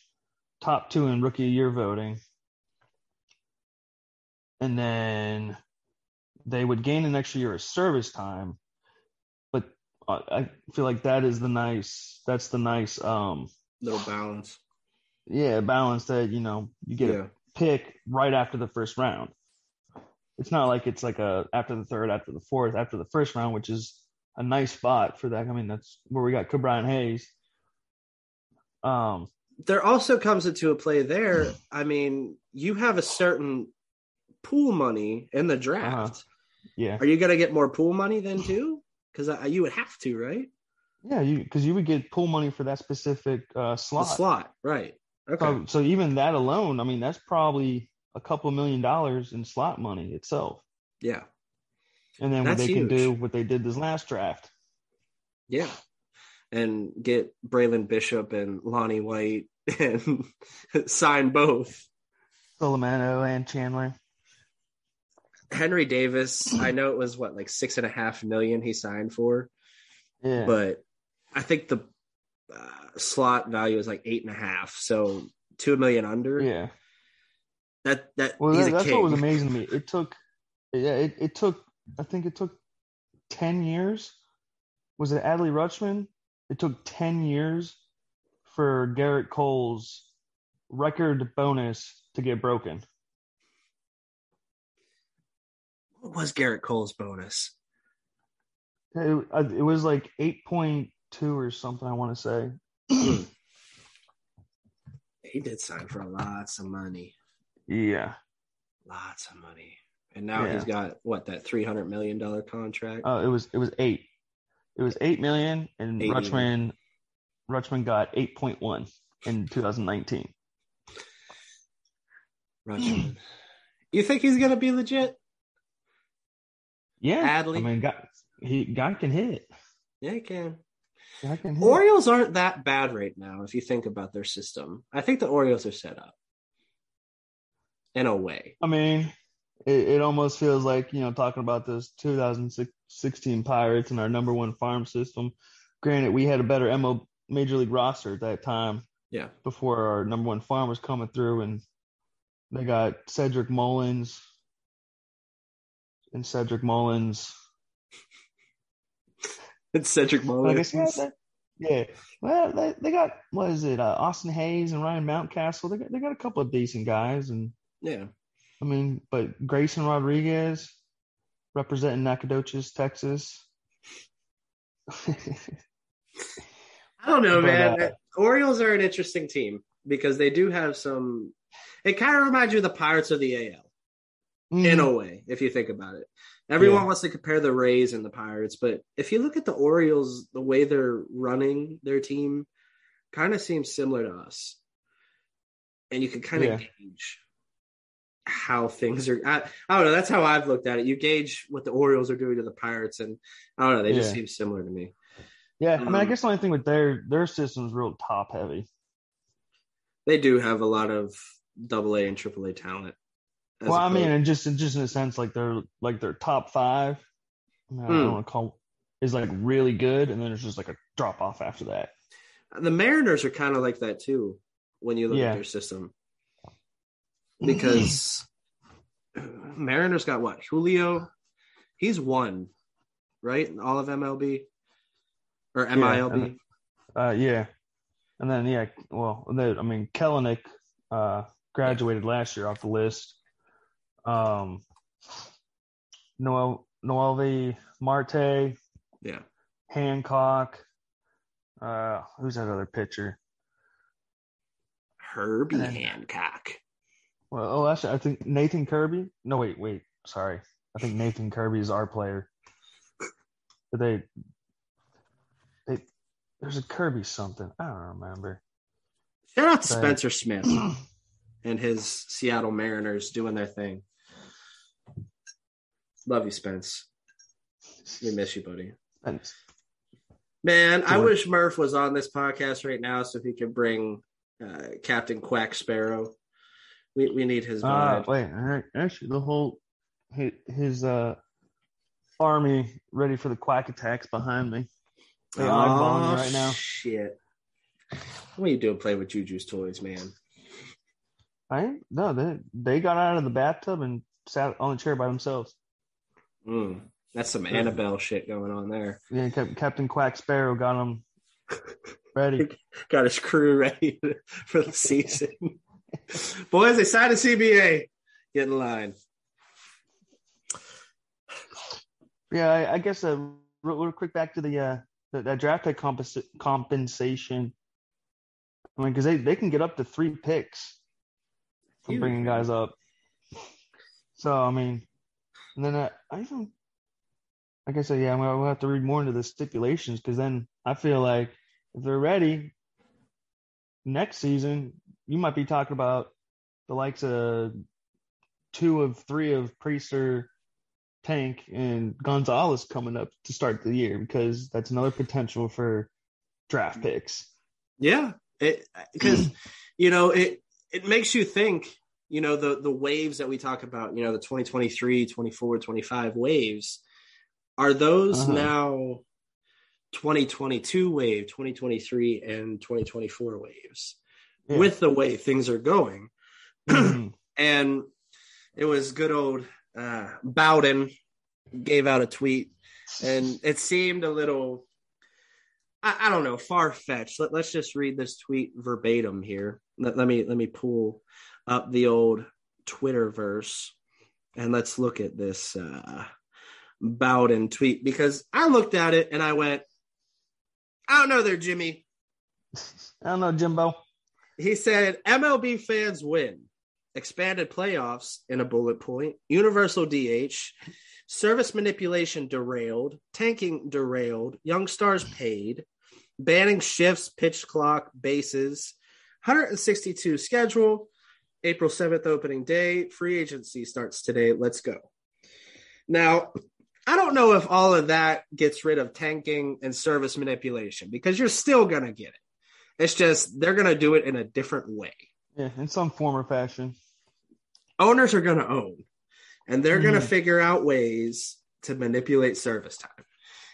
top two in rookie year voting, and then they would gain an extra year of service time. But I I feel like that is the nice. That's the nice. Um,
Little balance.
yeah, balance that you know you get
Yeah.
Pick right after the first round. It's not like it's like a after the third, after the fourth, after the first round, which is a nice spot for that. I mean, that's where we got Brian Hayes. Um,
there also comes into a play there. I mean, you have a certain pool money in the draft.
yeah,
Are you going to get more pool money then too? Because you would have to, right?
yeah, you because you would get pool money for that specific uh,
The
slot.
slot, right? Okay.
So, so even that alone, I mean, that's probably a couple million dollars in slot money itself.
yeah,
And then what
That's
they can do, what they did this last draft.
yeah, and get Braylon Bishop and Lonnie White and sign both.
Solometo and Chandler.
Henry Davis, I know it was what like six and a half million he signed for,
Yeah.
but I think the uh, slot value is like eight and a half, so two million under.
yeah.
That that
Well, that, that's
king.
what was amazing to me. It took, yeah, it, it took, I think it took 10 years. Was it Adley Rutschman? It took 10 years for Gerrit Cole's record bonus to get broken.
What was Gerrit Cole's bonus?
It, uh, it was like 8.2 or something, I want to say.
He did sign for lots of money,
Yeah.
lots of money, and now
Yeah.
he's got what that three hundred million dollar contract.
Uh, it was it was eight. It was eight million, and
Eight
Rutschman Rutschman got 8.1 in 2019.
Rutschman. you think he's gonna be legit?
Yeah,
Adley?
I mean, guy, he guy can hit.
Yeah, he can.
Guy.
Orioles aren't that bad right now if you think about their system. I think the Orioles are set up in a way.
I mean, it, it almost feels like you know talking about this 2016 Pirates and our number one farm system. Granted, we had a better MO major league roster at that time
Yeah.
before our number one farm was coming through, and they got Cedric Mullins and Cedric Mullins.
It's Cedric
I
Mullins.
said, that- yeah. Well, they, they got what is it? Uh, Austin Hays and Ryan Mountcastle. They got they got a couple of decent guys, and
yeah.
I mean, but Grayson Rodriguez representing Nacogdoches, Texas.
I don't know,
But,
man.
uh,
Orioles are an interesting team because they do have some. It kind of reminds you of the Pirates of the AL in a way, if you think about it. Everyone
Yeah.
wants to compare the Rays and the Pirates, but if you look at the Orioles, the way they're running their team kind of seems similar to us. And you can kind of
Yeah.
gauge how things are. I, I don't know. That's how I've looked at it. You gauge what the Orioles are doing to the Pirates, and I don't know. They just
Yeah.
seem similar to me.
yeah. I mean, I
um,
guess the only thing with their their system's real top heavy.
They do have a lot of double A and triple A talent.
Well, I mean, and just just in a sense, like they're like their top five. I, don't want to call is like really good, and then there's just like a drop off after that.
the Mariners are kind of like that too when you look
Yeah.
at their system. Because Mariners got what? Julio, he's one, right? In all of MLB or MILB.
and- Uh, yeah, and then yeah, well, the, I mean, Kelenic uh, graduated last year off the list. Um, Noel Noelvi Marte,
yeah.
Hancock. Uh, who's that other pitcher?
Herbie
And
Hancock.
Well, oh, actually, I think Nathan Kirby. No, wait, wait. Sorry, I think Nathan Kirby is our player. But they, they, there's a Kirby something. I don't remember.
Shout out to Spencer Smith and his Seattle Mariners doing their thing. Love you, Spence. We miss you, buddy. Man, I wish Murph was on this podcast right now so he could bring uh, Captain Quack Sparrow. We we need his
uh,
vibe.
wait, actually, the whole his, uh army ready for the quack attacks behind me. They eyeballing me right now.
Shit. What are you doing playing with Juju's toys, man?
I no, they they got out of the bathtub and sat on the chair by themselves.
Mm, that's some Annabelle shit going on there.
Yeah, Cap- Captain Quack Sparrow got them ready.
Got his crew ready for the season. Boys, they signed a CBA. Get in line.
Yeah, I, I guess uh, real, real quick back to the uh the, that draft pick compens- compensation. I mean, because they, they can get up to three picks from bringing guys up. So I mean, and then uh, I even like I said, yeah, we'll we'll have to read more into the stipulations because then I feel like if they're ready next season, you might be talking about the likes of two of three of Priester, Tank, and Gonzalez coming up to start the year because that's another potential for draft picks.
Yeah, because you know it it makes you think. You know the the waves that we talk about. You know the 2023, 24, 25 waves. Are those
Uh-huh.
now 2022 wave, 2023, and 2024 waves
Yeah.
with the way things are going?
Mhm.
and it was good old uh, Bowden gave out a tweet, and it seemed a little, I, I don't know, far fetched. Let, us just read this tweet verbatim here. Let, let me let me pull up the old Twitter verse, and let's look at this uh, Bowden tweet because I looked at it and I went, I don't know there, Jimmy.
I don't know, Jimbo.
He said MLB fans win. Expanded playoffs in a bullet point. Universal DH. Service manipulation derailed. Tanking derailed. Young stars paid. Banning shifts, pitch clock, bases. 162 schedule. April 7th opening day. Free agency starts today. Let's go. Now, I don't know if all of that gets rid of tanking and service manipulation because you're still going to get it. It's just they're going to do it in a different way.
Yeah, in some form or fashion.
Owners are going to own and they're going to
mm-hmm.
figure out ways to manipulate service time.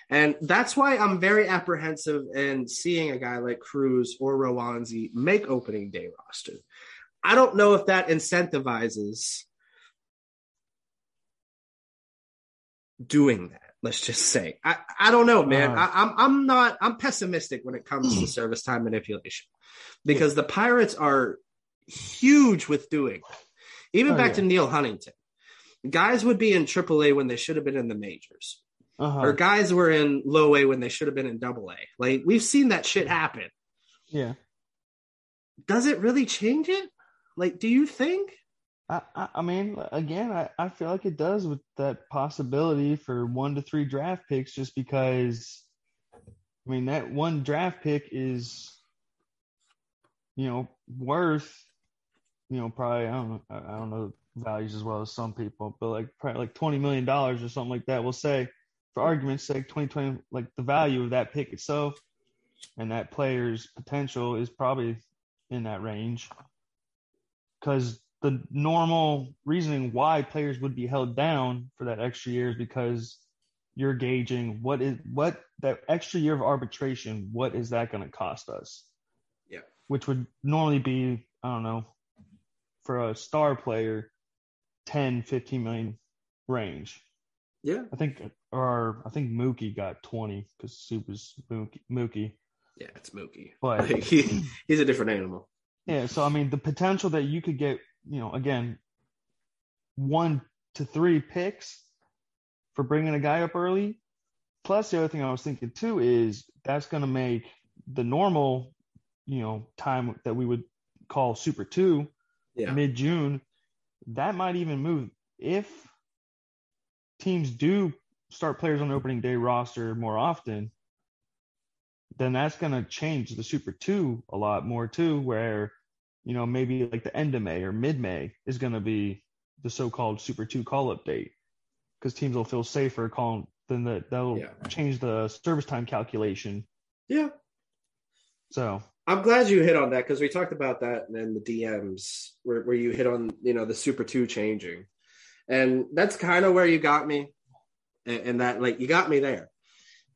And that's why I'm very apprehensive in seeing a guy like Cruz or Roansy make opening day roster. I don't know if that incentivizes doing that. Let's just say I, I don't know, man.
Uh.
I, I'm I'm not I'm pessimistic when it comes to service time manipulation because the Pirates are huge with doing. that. Even
Oh,
back
yeah.
to Neal Huntington, guys would be in AAA when they should have been in the majors,
Uh-huh.
or guys were in low A when they should have been in Double A. Like we've seen that shit happen.
yeah.
Does it really change it? Like, do you think?
I, I, I mean, again, I, I feel like it does with that possibility for one to three draft picks, just because, I mean, that one draft pick is, you know, worth, you know, probably I don't know, I don't know values as well as some people, but like probably like twenty million dollars or something like that. We'll say, for argument's sake, twenty twenty, like the value of that pick itself, and that player's potential is probably in that range because the normal reasoning why players would be held down for that extra year is because you're gauging what is what that extra year of arbitration what is that going to cost us
Yeah.
which would normally be i don't know for a star player 10 15 million range
Yeah,
i think or i think mookie got 20 because soup is mookie, mookie.
yeah, it's Mookie,
But-
he, he's a different animal.
Yeah, so I mean, the potential that you could get, you know, again, one to three picks for bringing a guy up early. Plus, the other thing I was thinking too is that's going to make the normal, you know, time that we would call Super Two,
Yeah,
mid June, that might even move if teams do start players on the opening day roster more often. Then that's going to change the Super Two a lot more too, where you know maybe like the end of May or mid May is going to be the so-called Super Two call-up date because teams will feel safer calling. Then that that'll
Yeah.
change the service time calculation.
yeah.
So
I'm glad you hit on that because we talked about that in the DMs where, where you hit on you know the Super Two changing, and that's kind of where you got me, and, and that like you got me there,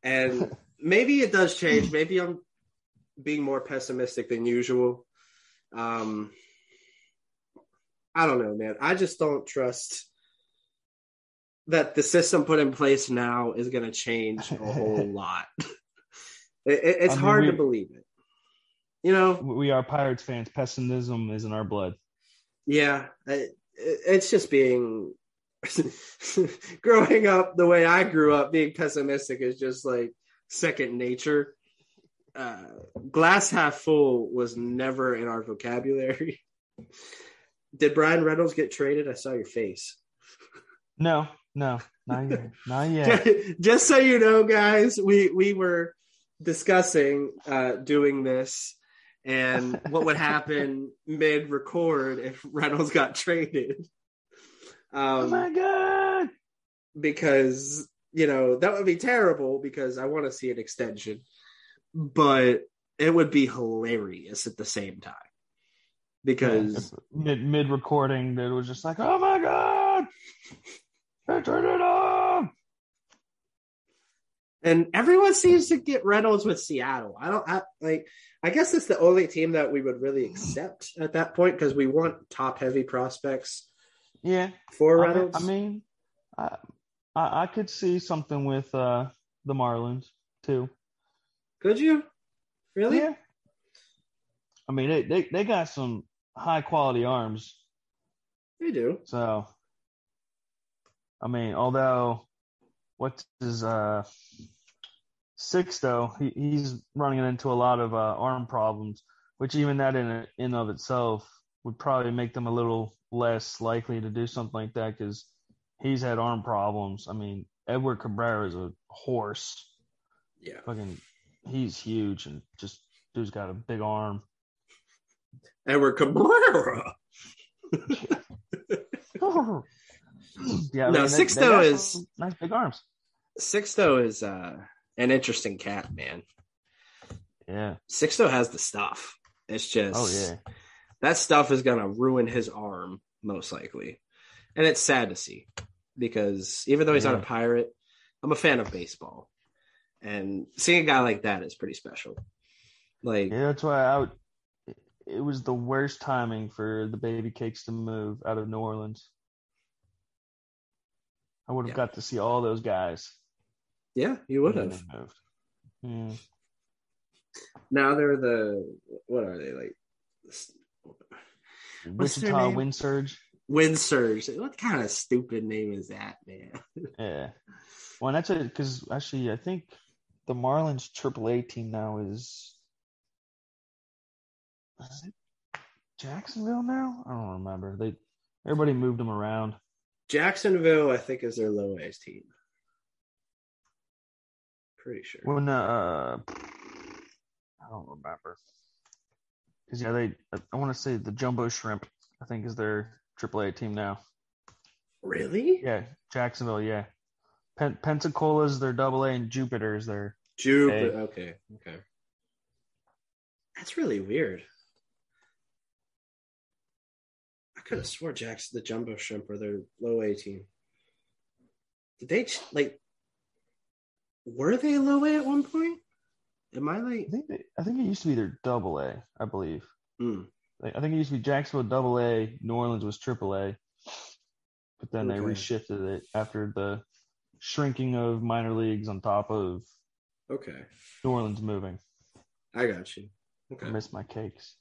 and maybe it does change. Maybe I'm being more pessimistic than usual. Um, I don't know, man. I just don't trust that the system put in place now is going to change a whole lot. It, it- it's
I mean,
hard to believe it. You know,
we are Pirates fans. Pessimism is in our blood.
yeah, it, it's just being growing up the way I grew up. Being pessimistic is just like second nature. Uh, glass half full was never in our vocabulary. Did Bryan Reynolds get traded? I saw your face.
No, no, not yet. Not yet.
just so you know, guys, we we were discussing uh, doing this and what would happen mid record if Reynolds got traded.
oh
Um,
my god!
because you know that would be terrible because I want to see an extension, but it would be hilarious at the same time because
mid mid recording, it was just like, oh my god! They turned it on.
and everyone seems to get Reynolds with Seattle. I don't I, like. I guess it's the only team that we would really accept at that point because we want top heavy prospects
Yeah,
for
I
Reynolds.
I mean, I, I I could see something with uh the Marlins too.
could you really?
Yeah. I mean, they, they they got some high quality arms.
They do.
So, I mean, although what's his uh Sixto, he, he's running into a lot of uh, arm problems, which even that in in of itself would probably make them a little less likely to do something like that because he's had arm problems. I mean, Edward Cabrera is a horse.
Yeah.
Fucking, he's huge and just dude's got a big arm.
Edward Cabrera.
yeah, I
No,
mean, they- they
Sixto is-
nice big arms.
Sixto is uh, an interesting cat, man.
Yeah.
Sixto has the stuff. It's just
Oh yeah.
that stuff is gonna ruin his arm most likely, and it's sad to see because even though he's not a pirate, I'm a fan of baseball, and seeing a guy like that is pretty special. Like,
Yeah, that's why I would. It was the worst timing for the baby cakes to move out of New Orleans. I would have
Yeah.
got to see all those guys.
yeah, you would have.
Yeah.
Now they're the what are they like? What's
Wichita? Wind Surge.
Wind Surge. What kind of stupid name is that, man?
Yeah. Well, that's it because actually, I think the Marlins AAA team now is. Is it Jacksonville now? I don't remember. They everybody moved them around.
Jacksonville, I think, is their low A's team. Pretty sure.
When uh, I don't remember. Because yeah, they I want to say the Jumbo Shrimp. I think is their AAA team now.
Really?
Yeah, Jacksonville. Yeah, Pen- Pensacola's their Double A, and Jupiter is their
Jupiter. Okay. Okay. That's really weird. I could have swore Jack's the Jumbo Shrimp, or their low A team. Did they like? Were they low A at one point? Am I like?
I think they, I think it used to be their Double A. I believe.
Hmm.
Like, I think it used to be Jacksonville Double A. New Orleans was Triple A, but then they reshifted it after the shrinking of minor leagues on top of
Okay,
New Orleans moving.
I got you.
I
Okay.
miss my cakes.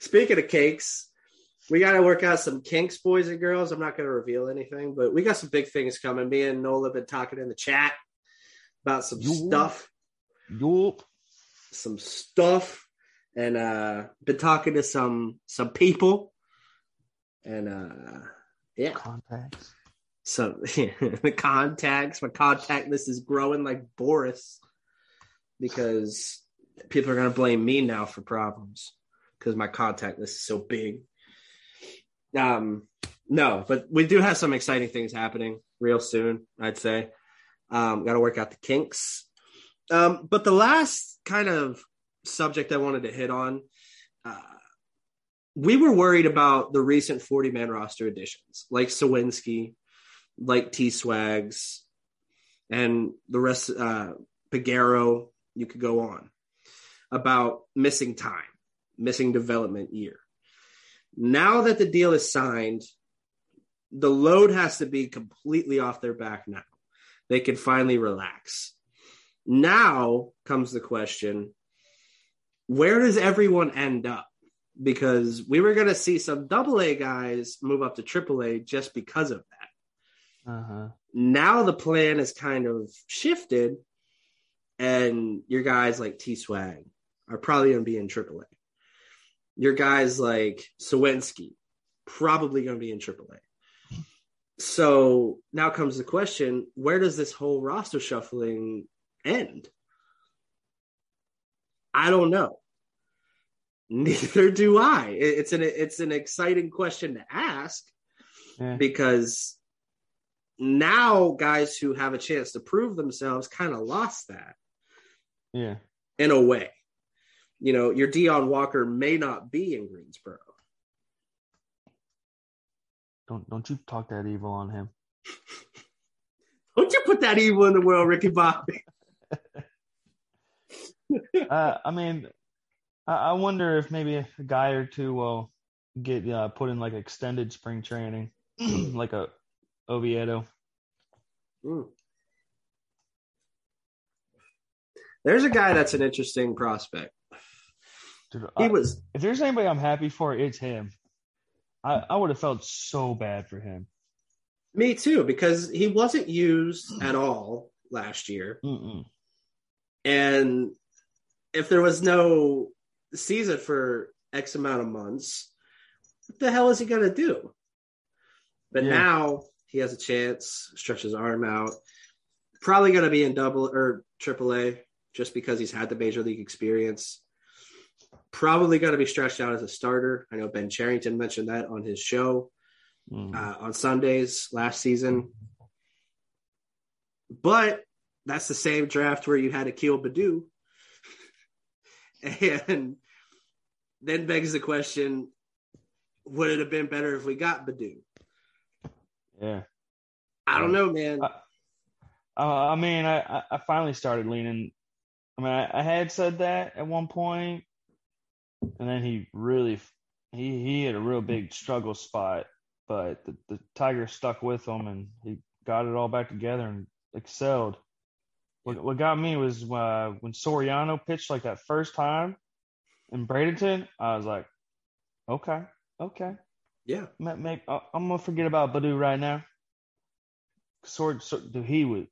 Speaking of cakes, we got to work out some kinks, boys and girls. I'm not going to reveal anything, but we got some big things coming. Me and Nola been talking in the chat about some
Yo.
stuff,
Yup.
some stuff, and uh been talking to some some people, and uh yeah,
Contacts.
some the contacts. My contact list is growing like Boras because people are going to blame me now for problems because my contact list is so big. Um, no, but we do have some exciting things happening real soon. I'd say. Um, got to work out the kinks. Um, but the last kind of subject I wanted to hit on, uh, we were worried about the recent 40 man roster additions, like Sawinski, like T Swags, and the rest, uh, you could go on about missing time, missing development year. Now that the deal is signed, the load has to be completely off their back now. They can finally relax. Now comes the question where does everyone end up? Because we were going to see some double A guys move up to triple A just because of that
Uh huh.
now the plan is kind of shifted, and your guys like T Swag are probably going to be in triple A. Your guys like Sawinski probably going to be in triple A So now comes the question: Where does this whole roster shuffling end? I don't know. Neither do I. It's an it's an exciting question to ask
Yeah.
because now guys who have a chance to prove themselves kind of lost that
Yeah.
in a way. You know, your Dion Walker may not be in Greensboro.
Don't don't you talk that evil on him.
Don't you put that evil in the world, Ricky Bobby?
Uh, I mean, I, I wonder if maybe a guy or two will get uh, put in like extended spring training, like a Oviedo.
Mm. There's a guy that's an interesting prospect.
Dude,
He
I-
was
if there's anybody I'm happy for, it's him. I, I would have felt so bad for him.
me too because he wasn't used at all last year.
Mm-mm.
And if there was no season for X amount of months, what the hell is he going to do? But
Yeah.
now he has a chance, stretch his arm out. Probably going to be in double or triple A just because he's had the major league experience. Probably going to be stretched out as a starter. I know Ben Charrington mentioned that on his show
Mm.
uh, on Sundays last season. but that's the same draft where you had Akil Baddoo. And then begs the question would it have been better if we got Baddoo?
Yeah.
I don't know, man.
Uh, I mean, I, I finally started leaning. I mean, I, I had said that at one point, and then he really he he had a real big struggle spot, but the, the Tigers stuck with him, and he got it all back together and excelled. What, what got me was uh, when Soriano pitched like that first time in Bradenton. I was like, okay, okay,
yeah,
maybe, I'm gonna forget about Baddoo right now. Sor, Sor, he was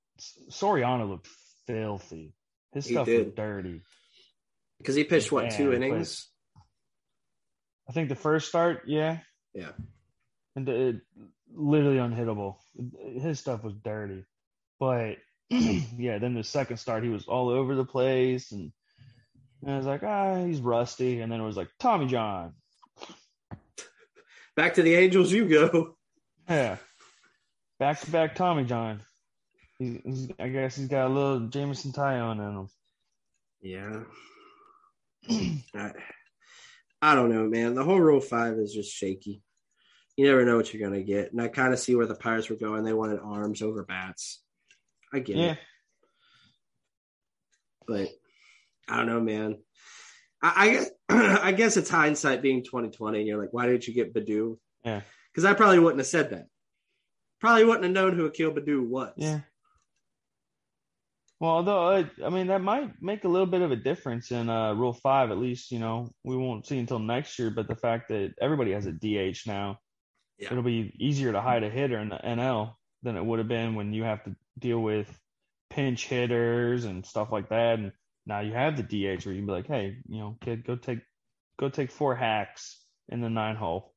Soriano looked filthy. His stuff was dirty.
Because he pitched what two innings?
I think the first start, yeah,
yeah,
and it, literally unhittable. His stuff was dirty, but yeah, then the second start he was all over the place, and, and I was like, ah, he's rusty, and then it was like Tommy John.
Back to the Angels, you go.
Yeah, back to back Tommy John. He's, he's, I guess he's got a little Jameson Taillon
in him. Yeah. I, I don't know, man. The whole Rule 5 is just shaky. You never know what you're going to get. And I kind of see where the Pirates were going. They wanted arms over bats. I get yeah. it. But I don't know, man. I, I guess I guess it's hindsight being 2020. And you're like, why didn't you get Baddoo?
Yeah.
Because I probably wouldn't have said that. Probably wouldn't have known who Akil Baddoo was.
Yeah. Well, although I mean that might make a little bit of a difference in uh, Rule Five. At least you know we won't see until next year. But the fact that everybody has a DH now, yeah. it'll be easier to hide a hitter in the NL than it would have been when you have to deal with pinch hitters and stuff like that. And now you have the DH where you can be like, hey, you know, kid, go take go take four hacks in the nine hole.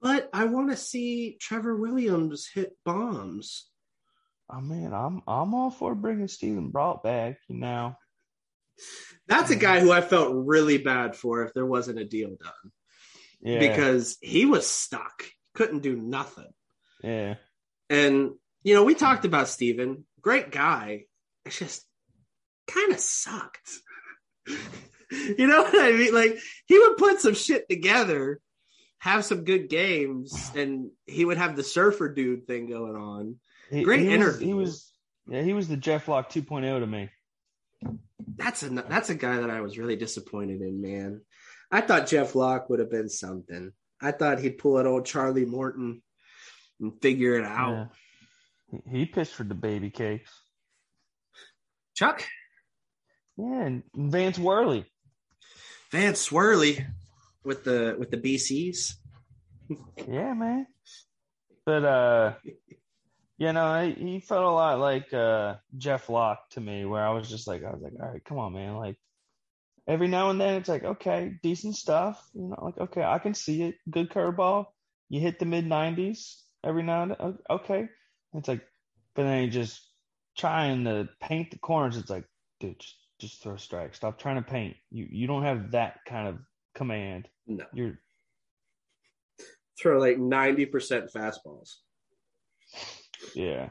But I want to see Trevor Williams hit bombs.
Oh man, I'm I'm all for bringing Steven Brault back. You know,
that's a guy who I felt really bad for if there wasn't a deal done. Yeah, because he was stuck, couldn't do nothing.
Yeah,
and you know we talked about Steven, great guy. It's just kind of sucked. you know what I mean? Like he would put some shit together, have some good games, and he would have the surfer dude thing going on Great
he
interview.
Was, he was yeah, he was the Jeff Locke 2.0 to me.
That's a that's a guy that I was really disappointed in, man. I thought Jeff Locke would have been something. I thought he'd pull an old Charlie Morton and figure it out.
He pitched for the baby cakes.
Chuck?
Yeah, and Vance Worley.
Vance Worley with the with the BCs.
yeah, man. But uh you know, he felt a lot like uh, Jeff Locke to me, where I was just like, I was like, all right, come on, man. Like every now and then, it's like, okay, decent stuff. You know, like okay, I can see it. Good curveball. You hit the mid nineties every now and then. Okay, it's like, but then he just trying to paint the corners. It's like, dude, just, just throw strikes. Stop trying to paint. You you don't have that kind of command.
No,
you're
throw like ninety percent fastballs.
Yeah.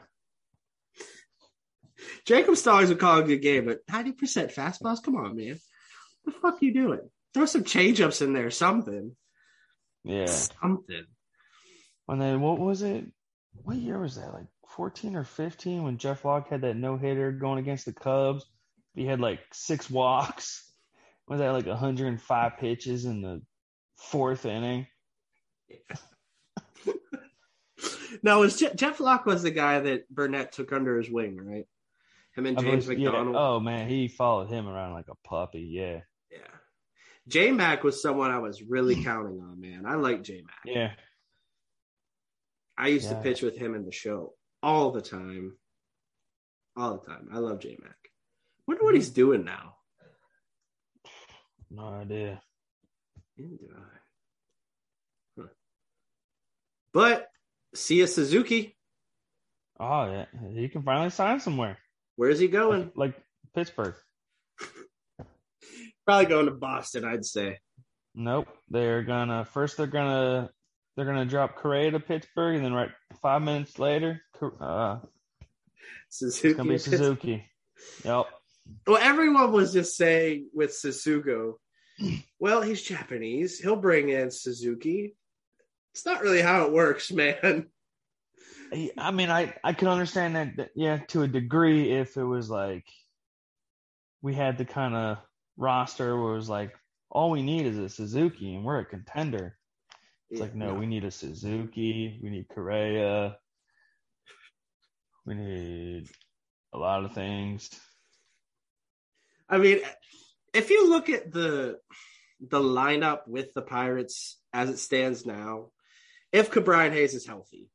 Jacob Stallings would call a good game, but 90% fastballs? Come on, man. What the fuck are you doing? Throw some changeups in there, something.
Yeah.
Something.
And then what was it? What year was that? Like 14 or 15 when Jeff Locke had that no hitter going against the Cubs? He had like six walks. Was that like 105 pitches in the fourth inning?
Yeah. no, was Je- Jeff Locke was the guy that Burnett took under his wing, right? Him and James McDonald.
Yeah. Oh man, he followed him around like a puppy. Yeah.
Yeah. J Mac was someone I was really counting on, man. I like J Mac.
Yeah.
I used yeah. to pitch with him in the show all the time. All the time. I love J Mac. Wonder what mm-hmm. he's doing now.
No idea.
Huh. But Seiya Suzuki.
Oh yeah, he can finally sign somewhere.
Where's he going?
Like, like Pittsburgh.
Probably going to Boston, I'd say.
Nope. They're gonna first. They're gonna they're gonna drop Correa to Pittsburgh, and then right five minutes later, uh,
Suzuki.
It's gonna be Suzuki. Yep.
Well, everyone was just saying with Tsutsugo, well, he's Japanese. He'll bring in Suzuki. It's not really how it works, man.
I mean, I I can understand that, that, yeah, to a degree, if it was like we had the kind of roster where it was like all we need is a Suzuki and we're a contender. It's
Yeah,
like no, we need a Suzuki, we need Correa, we need a lot of things.
I mean, if you look at the the lineup with the Pirates as it stands now, if Ke'Bryan Hayes is healthy,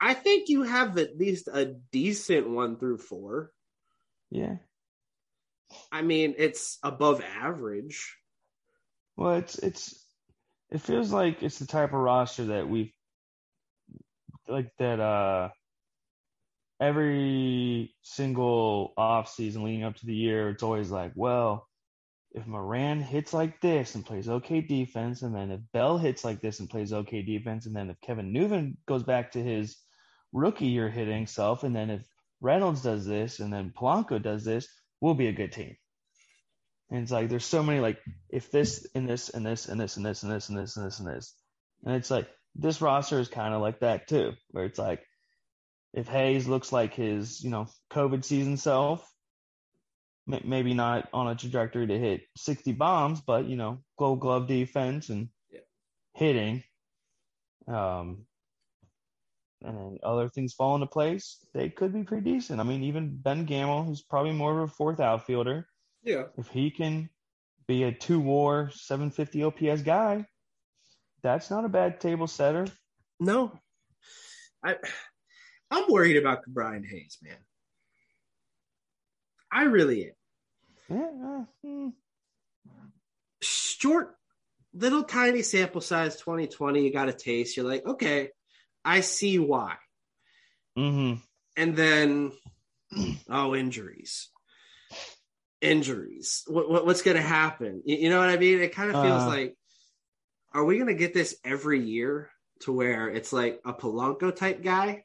I think you have at least a decent one through four.
Yeah.
I mean, it's above average.
Well, it's it's it feels like it's the type of roster that we've like that uh every single off season leading up to the year it's always like, well, if Moran hits like this and plays okay defense, and then if Bell hits like this and plays okay defense, and then if Kevin Newman goes back to his rookie year hitting self, and then if Reynolds does this and then Polanco does this, we'll be a good team. And it's like there's so many like if this and this and this and this and this and this and this and this and this. And it's like this roster is kind of like that too, where it's like if Hayes looks like his, you know, COVID season self, maybe not on a trajectory to hit 60 bombs, but you know, gold glove defense and
Yeah.
hitting. Um, and then other things fall into place, they could be pretty decent. I mean, even Ben Gamel, who's probably more of a fourth outfielder,
Yeah.
if he can be a two war 750 OPS guy, that's not a bad table setter.
No. I I'm worried about Brian Hayes, man. I really am.
Yeah, uh, hmm.
Short, little tiny sample size 2020, you got a taste. You're like, okay, I see why.
Mhm.
And then, oh, injuries. Injuries. What, what what's going to happen? You, you know what I mean? It kind of feels
Uh.
like, are we going to get this every year to where it's like a Polanco type guy,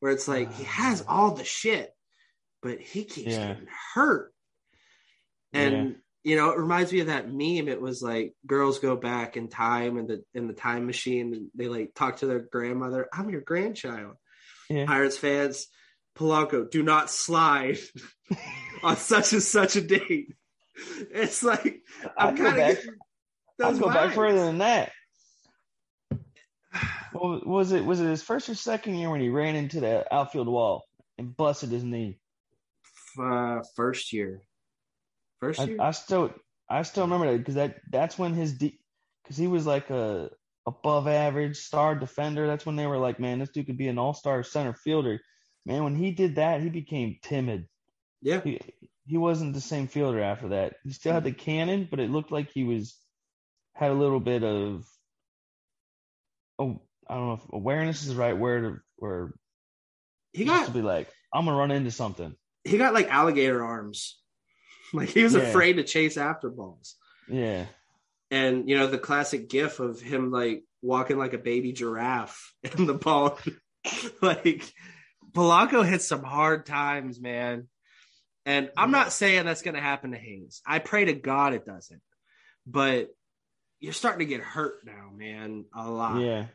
where it's like he has all the shit, but he keeps
Yeah.
getting hurt. And
Yeah.
you know, it reminds me of that meme. It was like girls go back in time and the in the time machine, and they like talk to their grandmother. I'm your grandchild.
Yeah.
Pirates fans, Polanco, do not slide on such and such a date. It's like I'm kind of
I'd go back further than that. What was it? Was it his first or second year when he ran into the outfield wall and busted his knee?
Uh, first year, first
I,
year.
I still, I still remember that because that that's when his because he was like a above average star defender. That's when they were like, man, this dude could be an all star center fielder. Man, when he did that, he became timid.
Yeah,
He he wasn't the same fielder after that. He still had the cannon, but it looked like he was had a little bit of oh I don't know if awareness is the right word or
he
he
got
to be like I'm gonna run into something.
he got like alligator arms. Like he was
Yeah.
afraid to chase after balls.
Yeah,
And you know the classic gif of him like walking like a baby giraffe and the ball like Polanco hit some hard times, man. And I'm mm-hmm. not saying that's gonna happen to Hayes. I pray to God it doesn't. But you're starting to get hurt now, man, a lot.
yeah,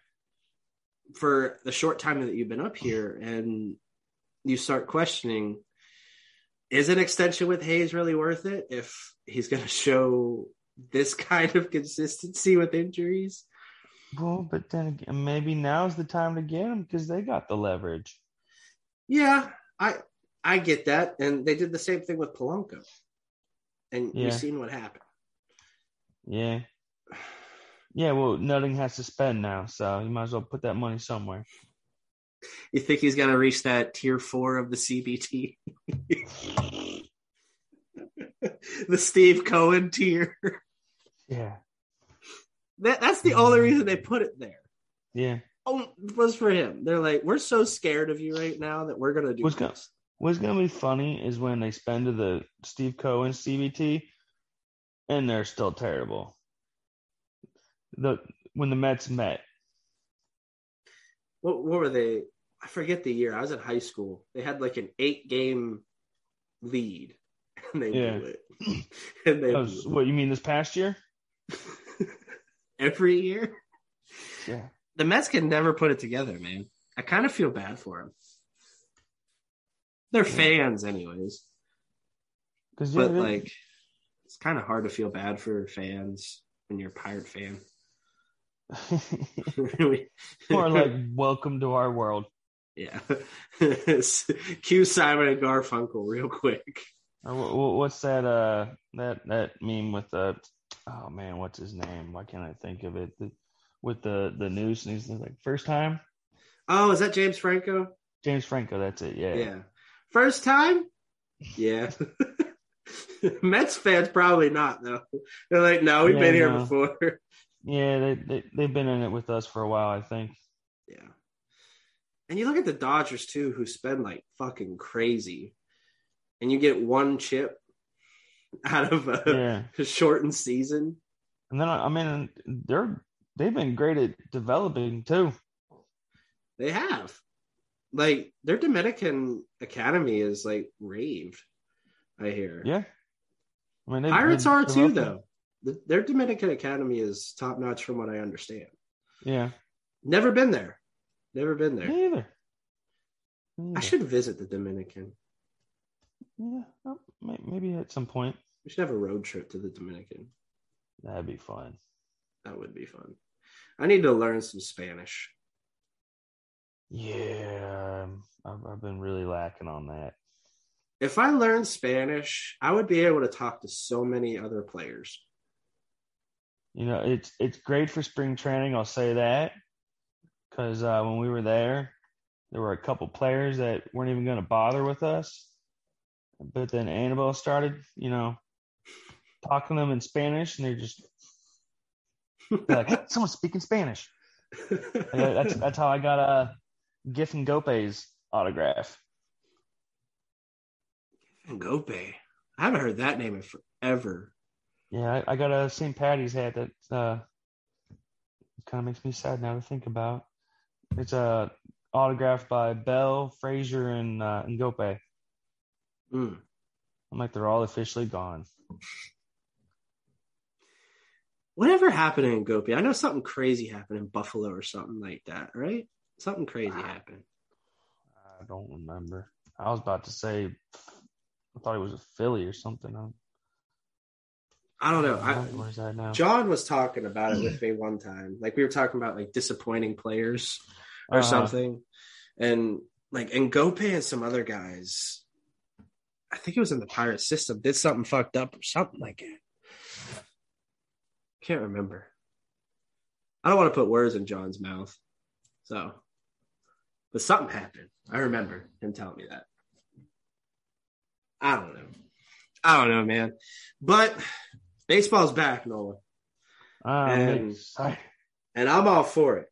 For the short time that you've been up here and you start questioning is an extension with Hayes really worth it if he's going to show this kind of consistency with injuries?
Well, but then again, maybe now's the time to get him because they got the leverage.
Yeah, I I get that, and they did the same thing with Polanco, and
Yeah.
you've seen what happened.
Yeah, yeah. Well, Nutting has to spend now, so you might as well put that money somewhere.
You think he's going to reach that tier four of the CBT, the Steve Cohen tier?
Yeah,
That that's the only mm. reason they put it there.
yeah.
Oh, it was for him. They're like, we're so scared of you right now that we're gonna do
What's
this.
What's gonna be funny is when they spend to the Steve Cohen CBT, and they're still terrible. The when the Mets met,
What, what were they? I forget the year. I was in high school. They had like an eight game lead, and they
Yeah.
blew it. and they
was- what you mean this past year?
every year.
Yeah.
The Mets can never put it together, man. I kind of feel bad for them. They're fans, anyways. But like, it's kind of hard to feel bad for fans when you're a pirate fan.
or like welcome to our world.
yeah. Cue Simon and Garfunkel real quick.
Wh- what's that? Uh, that that meme with the oh man, what's his name? Why can't I think of it? The, with the the news and he's like first time
Oh, is that James Franco?
James Franco. That's it. Yeah.
Yeah. First time? Yeah. Mets fans probably not though. They're like, no, we've
Yeah,
been here
no.
before.
Yeah, they, they they've been in it with us for a while, I think.
Yeah. And you look at the Dodgers too, who spend like fucking crazy, and you get one chip out of a,
Yeah.
shortened season.
And then I I mean they're they've been great at developing too.
They have. Like their Dominican Academy is like raved. I hear.
Yeah. I mean they,
Pirates
they
are too, though. The, their Dominican Academy is top notch from what I understand.
Yeah.
Never been there. Never been there.
Me either. Me
I should visit the Dominican.
Yeah, maybe at some point
We should have a road trip to the Dominican.
that'd be fun.
That would be fun. I need to learn some Spanish.
Yeah, I've, I've been really lacking on that.
If I learned Spanish, I would be able to talk to so many other players.
You know, it's it's great for spring training. I'll say that because uh, when we were there, there were a couple players that weren't even going to bother with us. But then Annabelle started, you know, talking to them in Spanish, and they're just they're like, "Hey, someone's speaking Spanish." That's that's how I got a Gift Ngoepe's autograph.
Gift Ngoepe. I haven't heard that name in forever.
Yeah, I, I got a St. Patty's hat that uh, kind of makes me sad now to think about. It's uh, autographed by Bell, Frazier, and uh, and Ngoepe.
Mm.
I'm like, they're all officially gone.
Whatever happened in Ngoepe? I know something crazy happened in Buffalo or something like that, right? Something crazy
Ah.
happened.
I don't remember. I was about to say, I thought it was a Philly or something. I,
I don't know. I,
where's that now?
John was talking about it with me one time. Like we were talking about like disappointing players or
Uh-huh.
something. And like and Ngoepe and some other guys, I think it was in the pirate system, did something fucked up or something like it. Can't remember. I don't want to put words in John's mouth. So but something happened. I remember him telling me that. I don't know. I don't know, man. But baseball's back, Nola.
I'm ah,
and-
excited.
and I'm all for it.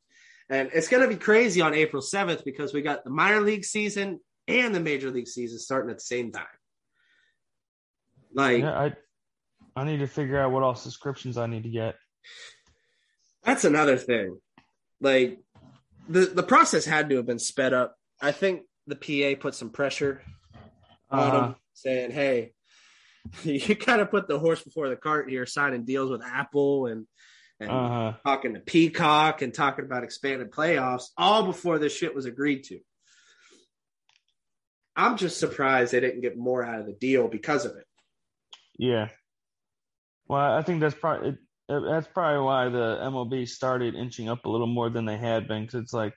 And it's going to be crazy on April 7th because we got the minor league season and the major league season starting at the same time. Like,
Yeah, I I need to figure out what all subscriptions I need to get.
that's another thing. Like, the, the process had to have been sped up. I think the PA put some pressure on
Uh,
them, saying, hey, you kind of put the horse before the cart here, signing deals with Apple and, and
uh,
talking to Peacock and talking about expanded playoffs all before this shit was agreed to. I'm just surprised they didn't get more out of the deal because of it.
yeah. Well, I think that's probably that's probably why the MLB started inching up a little more than they had been, because it's like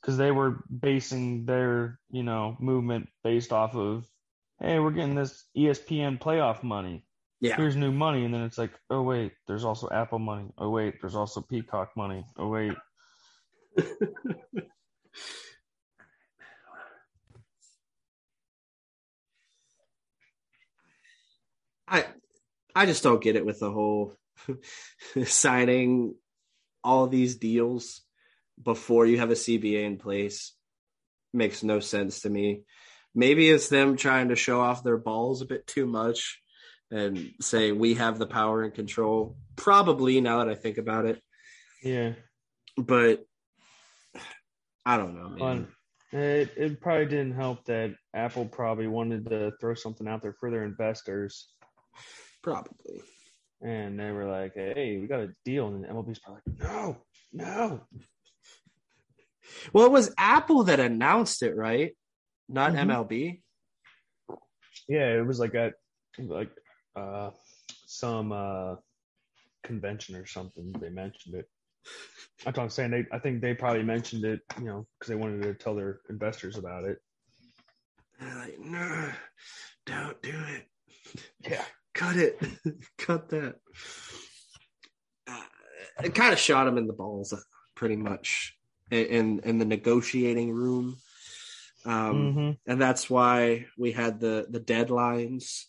because they were basing their you know movement based off of hey we're getting this ESPN playoff money.
Yeah.
here's new money. And then it's like oh wait there's also Apple money. Oh wait there's also Peacock money. Oh wait.
I I just don't get it with the whole signing all these deals before you have a CBA in place. Makes no sense to me. Maybe it's them trying to show off their balls a bit too much and say we have the power and control. Probably now that I think about it.
yeah
But I don't know, man.
It it probably didn't help that Apple probably wanted to throw something out there for their investors,
Probably.
And they were like, "Hey, we got a deal," and MLB's probably like, "No, no."
Well, it was Apple that announced it, right? Not
Mhm.
MLB.
Yeah, it was like at like uh some uh convention or something. They mentioned it. That's what I'm saying. They, I think they probably mentioned it, you know, because they wanted to tell their investors about it.
They're like, no, don't do it.
Yeah.
Cut it. Cut that. Uh, it kind of shot him in the balls, pretty much, in in, the negotiating room. Um,
hmm
and that's why we had the the deadlines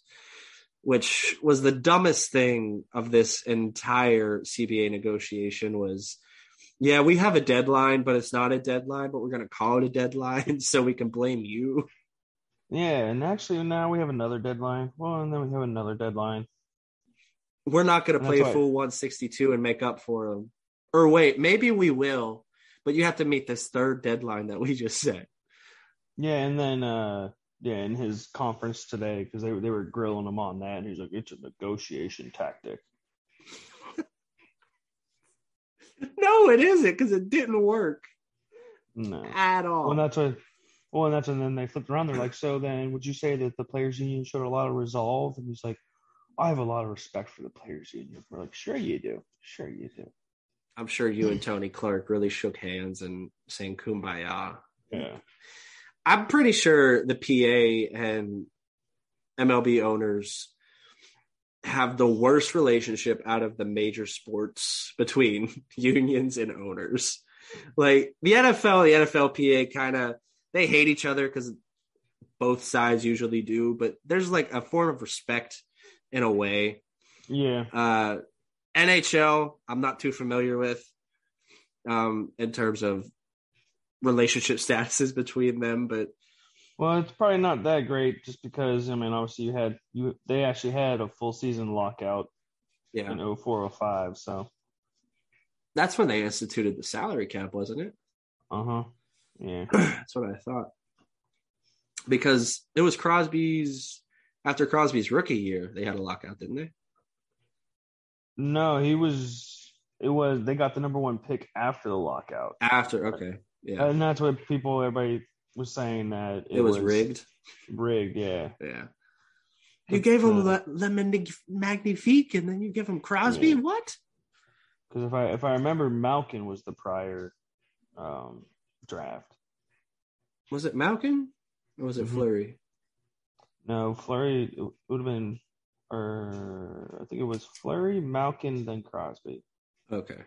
which was the dumbest thing of this entire CBA negotiation was yeah we have a deadline but it's not a deadline but we're going to call it a deadline so we can blame you
Yeah, and actually now we have another deadline. Well, and then we have another deadline.
we're not going to play full 162 and make up for them or wait maybe we will but you have to meet this third deadline that we just set
Yeah, and then uh yeah, in his conference today, because they they were grilling him on that, and he's like, "It's a negotiation tactic."
no it isn't because it didn't work
No.
at all
Well, that's what. Well, and that's and then they flipped around. They're like, "So then, would you say that the players' union showed a lot of resolve?" And he's like, "I have a lot of respect for the players' union." We're like, "Sure you do. Sure you do."
I'm sure you and Tony Clark really shook hands and sang kumbaya.
Yeah.
I'm pretty sure the PA and MLB owners have the worst relationship out of the major sports between unions and owners. Like the NFL, the NFLPA kind of they hate each other because both sides usually do, but there's like a form of respect in a way.
Yeah.
Uh, NHL, I'm not too familiar with um, in terms of relationship statuses between them, but
Well, it's probably not that great, just because I mean, obviously you had you they actually had a full season lockout
yeah,
in 0405, so
that's when they instituted the salary cap, wasn't it?
uh huh. Yeah.
that's what I thought. Because it was Crosby's after Crosby's rookie year, they had a lockout, didn't they?
No, he was. It was they got the number one pick after the lockout,
After, okay, yeah,
and that's what people everybody was saying that
it, was, rigged.
Rigged, yeah.
Yeah, you gave him
uh,
Le, Le Magnifique, Magnifique, and then you give him Crosby.
Yeah.
What?
Because if I if I remember, Malkin was the prior um, draft.
Was it Malkin or was it
Mhm.
Fleury?
No, Fleury it would have been, or I think it was Fleury, Malkin, then Crosby.
Okay.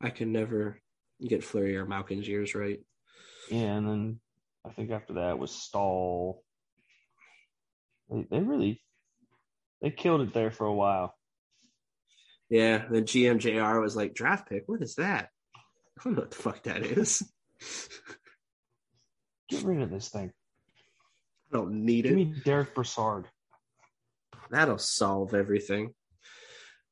I can never get Fleury or Malkin's years right.
Yeah, and then I think after that was Staal. They, they really they killed it there for a while.
Yeah, the GMJR was like draft pick. What is that? I don't know what the fuck that is.
Get rid of this thing.
I don't need
Give
it.
me Derek Brassard.
That'll solve everything.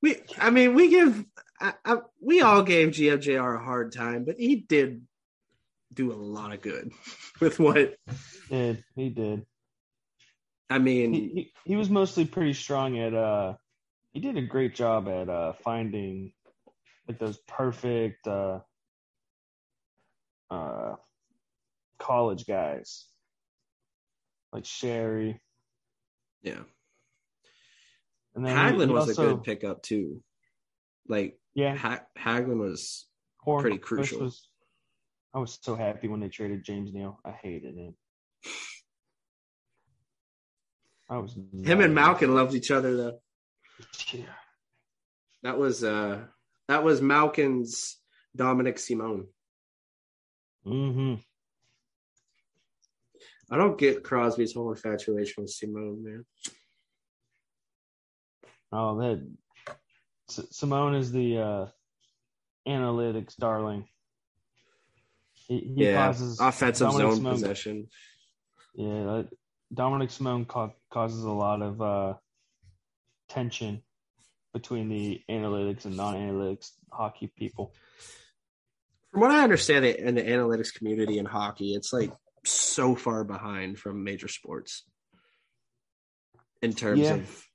We, I mean, we give, I, I, we all gave GMJR a hard time, but he did do a lot of good with what.
Did he did.
I mean,
He, he he was mostly pretty strong at uh he did a great job at uh finding like those perfect uh uh college guys. Like Sheary.
yeah,
And then he-
Hagelin
he
was
also,
a good pickup too. Like
Yeah,
ha- Hagelin was
Horn
pretty crucial.
Was, I was so happy when they traded James Neal. I hated him. I was
him and Malkin loved each other though.
Yeah.
That was uh that was Malkin's Dominik Simon.
Mm-hmm.
I don't get Crosby's whole infatuation with Simon, man.
Oh, that S- Simon is the uh, analytics darling. He, he
yeah,
causes
offensive
Dominic
zone
Simon-
possession.
Yeah, uh, Dominik Simon ca- causes a lot of uh, tension between the analytics and non-analytics hockey people.
From what I understand, in the analytics community in hockey, it's like so far behind from major sports in terms
Yeah.
of.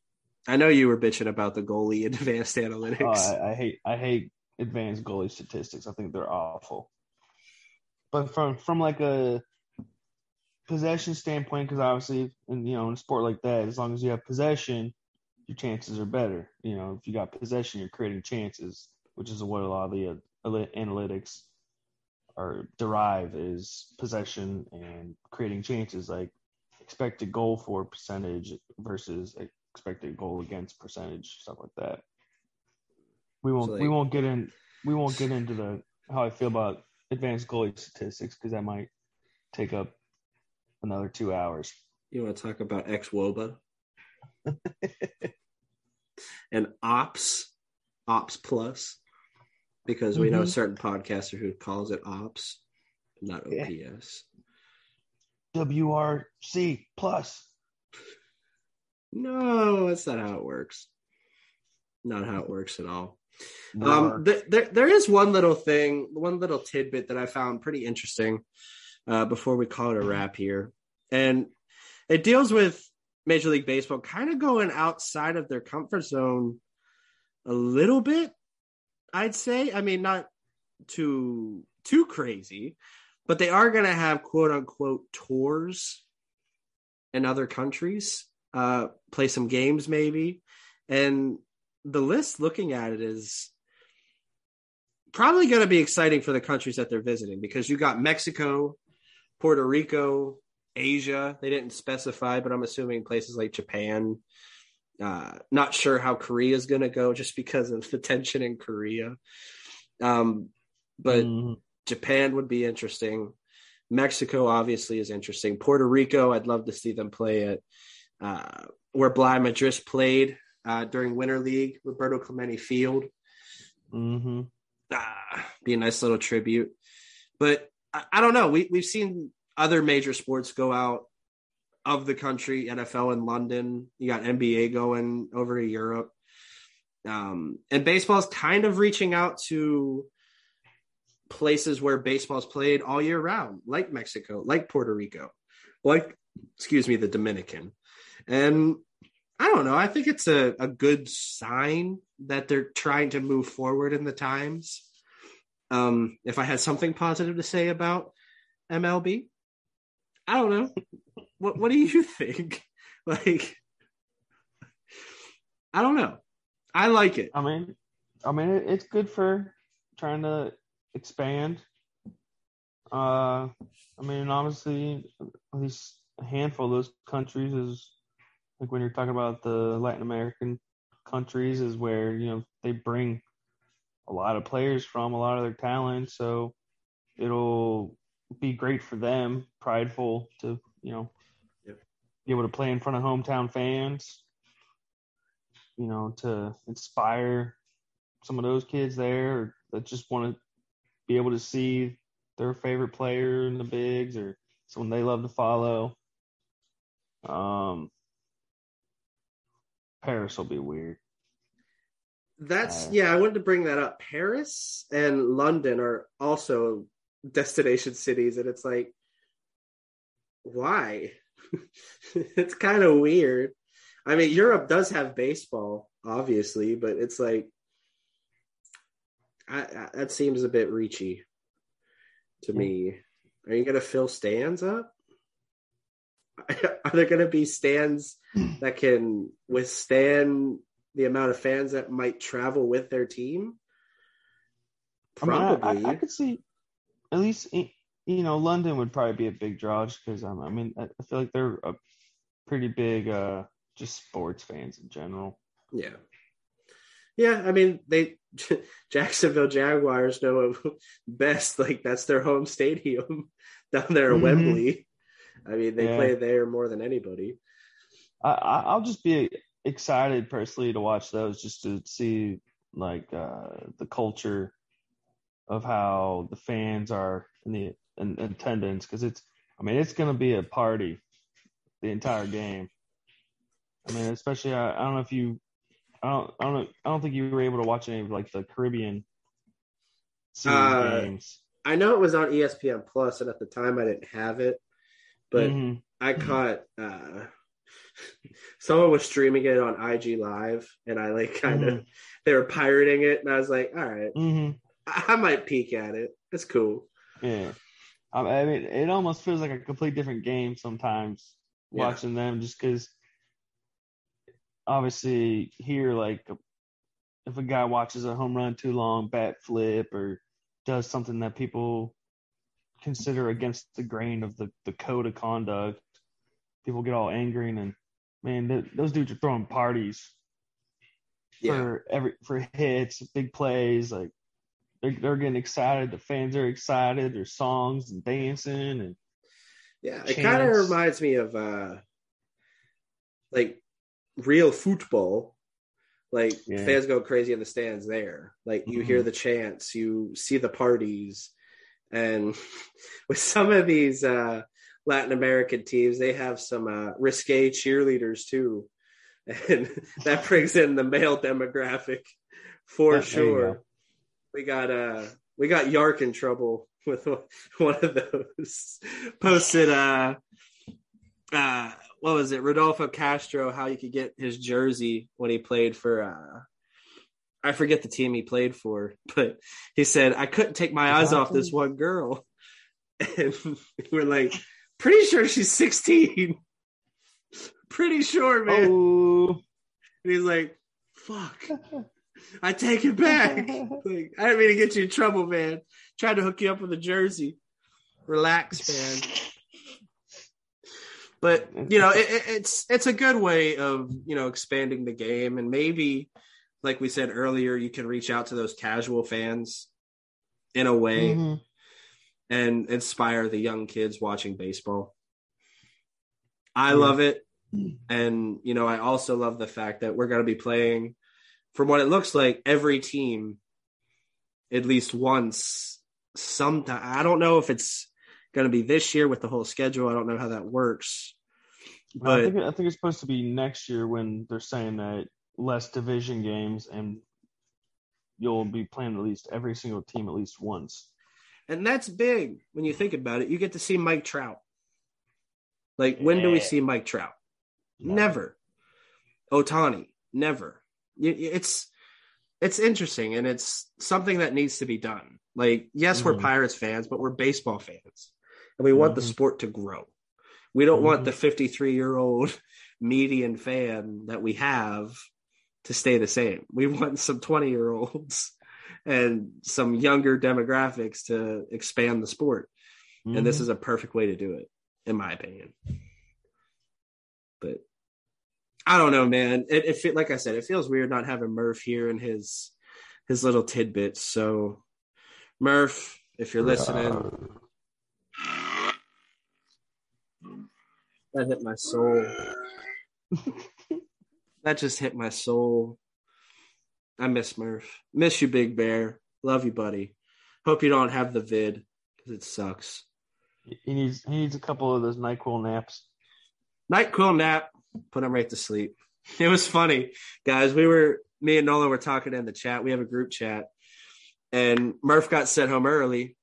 I know you were bitching about the goalie advanced analytics.
Oh, I, I hate I hate advanced goalie statistics. I think they're awful. But from from like a possession standpoint, because obviously, in you know, in a sport like that, as long as you have possession, your chances are better. You know, if you got possession, you're creating chances, which is what a lot of the uh, analytics or derive is possession and creating chances, like expected goal for percentage versus expected goal against percentage, stuff like that. We won't
So,
we won't get in we won't get into the how I feel about advanced goalie statistics because that might take up another two hours.
You want to talk about xwOBA and Ops, Ops Plus, because we know a
Mhm.
certain podcaster who calls it Ops, not. OPS.
WRC plus.
No, that's not how it works. Not how it works at all.
War.
Um, th- there, there is one little thing, one little tidbit that I found pretty interesting uh, before we call it a wrap here. And it deals with Major League Baseball kind of going outside of their comfort zone a little bit, I'd say. I mean, not too too crazy, but they are going to have quote unquote tours in other countries, uh, play some games maybe. And the list looking at it is probably going to be exciting for the countries that they're visiting because you got Mexico, Puerto Rico, Asia. They didn't specify, but I'm assuming places like Japan. Uh, not sure how Korea is going to go just because of the tension in Korea. Um, but
Mhm.
Japan would be interesting. Mexico obviously is interesting. Puerto Rico, I'd love to see them play at uh, where Bligh Madris played uh, during Winter League, Roberto Clemente Field.
Mhm.
Ah, be a nice little tribute. But I, I don't know. We we've seen other major sports go out of the country. NFL in London. You got NBA going over to Europe. Um, and baseball's kind of reaching out to places where baseball's played all year round, like Mexico, like Puerto Rico, like excuse me, the Dominican. And I don't know. I think it's a, a good sign that they're trying to move forward in the times. Um, if I had something positive to say about MLB, I don't know. What what do you think? Like, I don't know. I like it.
I mean, I mean, it, it's good for trying to expand. Uh, I mean, obviously, at least a handful of those countries is like when you're talking about the Latin American countries is where you know they bring a lot of players from, a lot of their talent. So it'll be great for them, prideful to you know. Be able to play in front of hometown fans. You know, to inspire some of those kids there that just want to be able to see their favorite player in the bigs or someone they love to follow. Um, Paris will be weird.
That's
Uh,
yeah, I wanted to bring that up. Paris and London are also destination cities, and it's like, why? it's kind of weird. I mean, Europe does have baseball, obviously, but it's like, I, I, that seems a bit reachy to me. Are you gonna fill stands up? Are there gonna be stands that can withstand the amount of fans that might travel with their team?
I mean, I-
Probably.
I, I, could see at least you know London would probably be a big draw just because um, I mean I feel like they're a pretty big uh just sports fans in general.
yeah. Yeah, I mean they Jacksonville Jaguars know it best. Like that's their home stadium down there at
Mhm.
Wembley. I mean, they
Yeah.
play there more than anybody.
I, I I'll just be excited personally to watch those just to see like uh the culture of how the fans are in the in attendance because it's I mean it's gonna be a party the entire game. I mean especially I, I don't know if you I don't I don't know I don't think you were able to watch any of like the Caribbean series
Uh,
games.
I know it was on ESPN Plus, and at the time I didn't have it, but
Mhm.
I caught uh, someone was streaming it on IG Live, and I like kind of
Mhm.
they were pirating it, and I was like, all right,
Mhm.
I, I might peek at it. It's cool.
Yeah. I mean, it almost feels like a complete different game sometimes
Yeah.
watching them, just because obviously here, like, if a guy watches a home run too long, bat flip, or does something that people consider against the grain of the, the code of conduct, people get all angry and man, th- those dudes are throwing parties
Yeah,
for every for hits, big plays. Like they're they're getting excited. The fans are excited. There's songs and dancing and
yeah. It kind of reminds me of uh, like real football. Like
Yeah.
fans go crazy in the stands there. Like you hear
Mhm.
the chants, you see the parties, and with some of these uh, Latin American teams, they have some uh, risque cheerleaders too, and that brings in the male demographic for
Yeah,
sure. We got uh we got Yark in trouble with one of those posted uh uh what was it? Rodolfo Castro how you could get his jersey when he played for uh I forget the team he played for but he said I couldn't take my eyes off this one girl. And we're like pretty sure she's 16 pretty sure man.
Oh,
and he's like fuck I take it back. Like I didn't mean to get you in trouble man. Tried to hook you up with a jersey. Relax man. But you know it, it- it's it's a good way of you know expanding the game. And maybe like we said earlier you can reach out to those casual fans in a way
Mhm.
and inspire the young kids watching baseball. I
Yeah.
love it. And you know i also love the fact that we're going to be playing from what it looks like every team at least once sometime i don't know if it's going to be this year with the whole schedule i don't know how that works
I think I think it's supposed to be next year when they're saying that less division games and you'll be playing at least every single team at least once.
And that's big when you think about it. You get to see Mike Trout. Like, when do we see Mike Trout? Never. Ohtani, never. It's it's interesting and it's something that needs to be done. Like, yes, we're
Mhm.
Pirates fans, but we're baseball fans, and we want the
Mhm.
sport to grow. We don't want
Mhm.
the 53 year old median fan that we have to stay the same. We want some 20 year olds and some younger demographics to expand the sport and this
Mhm.
is a perfect way to do it in my opinion but i don't know man. It, it fe- like i said it feels weird not having murph here and his his little tidbits. So murph if you're listening. That hit my soul. That just hit my soul. I miss murph. Miss you big bear. Love you buddy. Hope you don't have the vid because it sucks.
He needs he needs a couple of those Nyquil naps.
Night quill nap, put him right to sleep. It was funny, guys. We were me and Nola were talking in the chat. We have a group chat, and Murph got sent home early,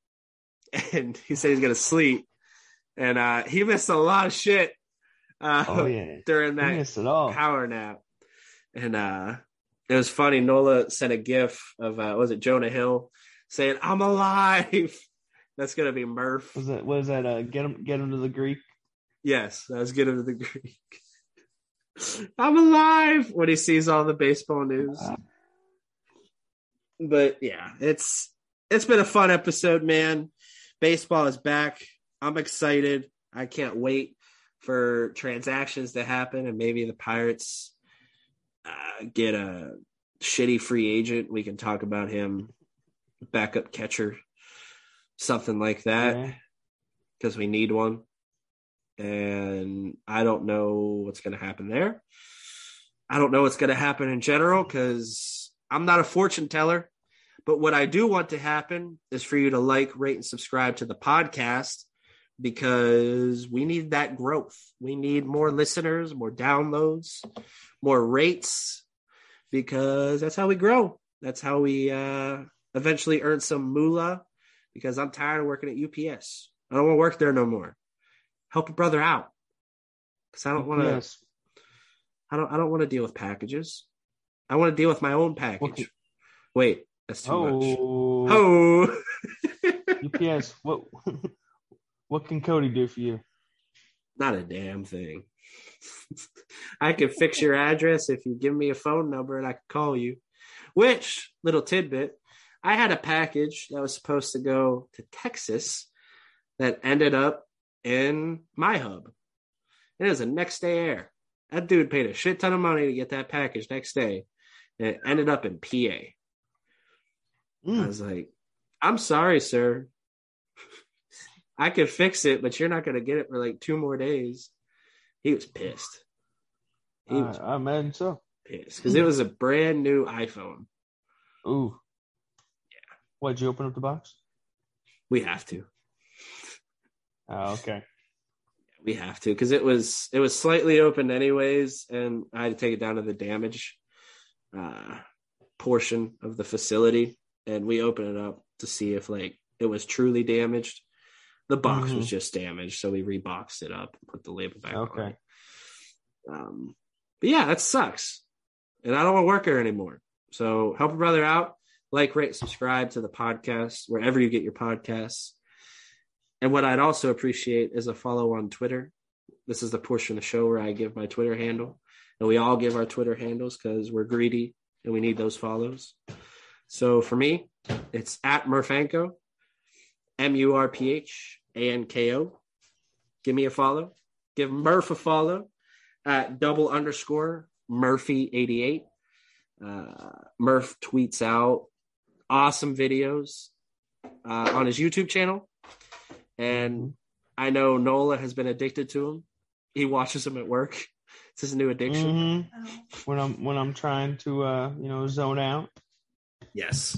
and he said he's gonna sleep, and uh, he missed a lot of shit uh,
Oh yeah,
during that power nap, and uh, it was funny. Nola sent a gif of uh, was it Jonah Hill saying "I'm alive." That's gonna be Murph.
Was that was that uh get him get him to the Greek?
Yes, that was him to the Greek. I'm alive when he sees all the baseball news. But yeah, it's it's been a fun episode, man. Baseball is back. I'm excited. I can't wait for transactions to happen and maybe the Pirates uh, get a shitty free agent. We can talk about him, backup catcher, something like that
Yeah.
because we need one. And I don't know what's going to happen there. I don't know what's going to happen in general because I'm not a fortune teller. But what I do want to happen is for you to like, rate, and subscribe to the podcast because we need that growth. We need more listeners, more downloads, more rates because that's how we grow. That's how we uh eventually earn some moolah because I'm tired of working at UPS. I don't want to work there no more. Help a brother out because I don't want to.
Yes.
I don't. I don't want to deal with packages. I want to deal with my own package.
Okay.
Wait, that's too much.
Oh,
Oh,
UPS. What what can Cody do for you?
not a damn thing. I can fix your address if you give me a phone number and I can call you. Which little tidbit? I had a package that was supposed to go to Texas that ended up in my hub. It was a next day air. That dude paid a shit ton of money to get that package next day. And it ended up in PA. I
Mm.
was like, I'm sorry, sir. I could fix it, but you're not going to get it for like two more days. He was pissed. He was
I, I imagine so.
pissed because it was a brand new iPhone.
Ooh. Yeah. Why'd you open up the box?
We have to.
Oh, okay.
We have to because it was it was slightly open anyways, and I had to take it down to the damage uh, portion of the facility, and we opened it up to see if like it was truly damaged. The box was
Mhm.
just damaged, so we reboxed it up and put the label back on.
Okay.
Um, but yeah, that sucks, and I don't want to work there anymore. So help a brother out. Like, rate, subscribe to the podcast wherever you get your podcasts. And what I'd also appreciate is a follow on Twitter. This is the portion of the show where I give my Twitter handle, and we all give our Twitter handles because we're greedy and we need those follows. So for me, it's at Murphanko, M U R P H A N K O. Give me a follow. Give Murph a follow at double underscore Murphy88. Uh, Murph tweets out awesome videos uh, on his YouTube channel. And I know Nola has been addicted to him. He watches him at work. It's his new addiction.
hmm When I'm when I'm trying to uh you know zone out.
Yes.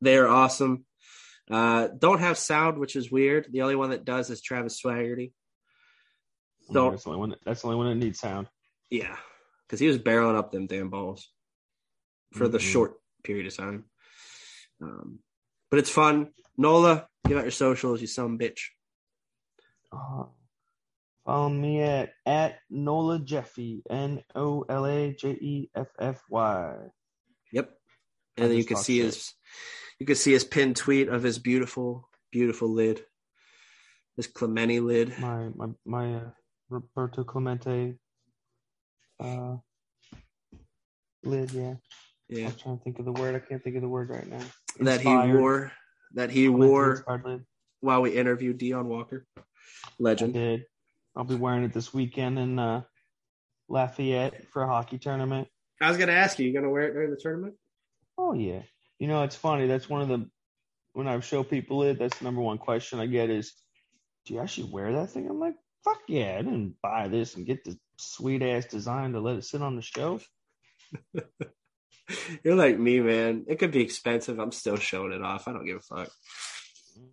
They're awesome. Uh, don't have sound, which is weird. The only one that does is Travis Swaggerty. Don't,
That's the only one. That, that's the only one that needs sound.
yeah, because he was barreling up them damn balls for the
Mhm.
short period of time. Um, but it's fun. Nola, give out your socials, you some bitch.
Uh, follow me at at Nola Jeffy N O L A J E F F Y.
Yep.
I
And then you can see
shit.
his you can see his pinned tweet of his beautiful, beautiful lid. His Clementi lid.
My my my uh, Roberto Clemente uh lid. Yeah,
Yeah.
I'm trying to think of the word. I can't think of the word right now.
That he wore that he wore while we interviewed Dion Walker.
I
Legend.
did. I'll be wearing it this weekend in uh, Lafayette for a hockey tournament.
I was gonna ask you, you gonna wear it during the tournament?
Oh yeah. You know, it's funny. That's one of the when I show people it. That's the number one question I get is, "Do you actually wear that thing?" I'm like, "Fuck yeah! I didn't buy this and get the sweet ass design to let it sit on the shelf."
You're like me, man. It could be expensive. I'm still showing it off. I don't give a fuck.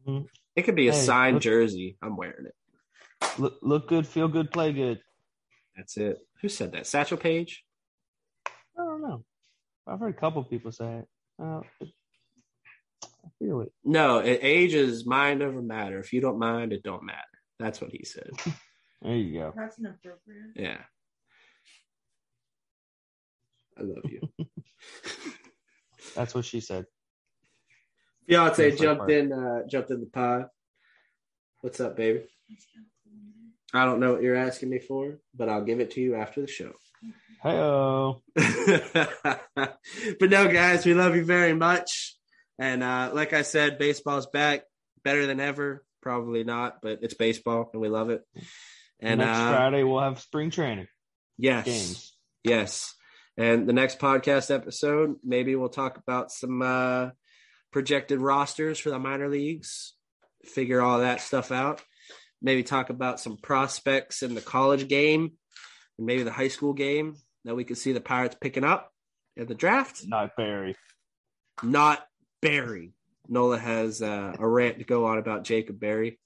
hmm
It could be a
Hey,
signed
look-
jersey. I'm wearing it.
Look, look good, feel good, play good.
That's it. Who said that? Satchel Paige?
I don't know. I've heard a couple people say it. Uh, I feel it.
No, it, age is mind over matter. If you don't mind, it don't matter. That's what he said.
There you go.
That's inappropriate.
Yeah. I love you.
That's what she said.
Fiance jumped
part.
in uh jumped in the pod. What's up, baby? I don't know what you're asking me for, but I'll give it to you after the show.
Hey,
but no, guys, we love you very much. And uh, like I said, baseball's back, better than ever. Probably not, but it's baseball, and we love it. And
next
uh,
Friday we'll have spring training
yes,
games.
yes. And the next podcast episode, maybe we'll talk about some uh, projected rosters for the minor leagues, figure all that stuff out. Maybe talk about some prospects in the college game and maybe the high school game that we could see the Pirates picking up in the draft.
Not Berry.
Not Berry. Nola has uh, a rant to go on about Jacob Berry.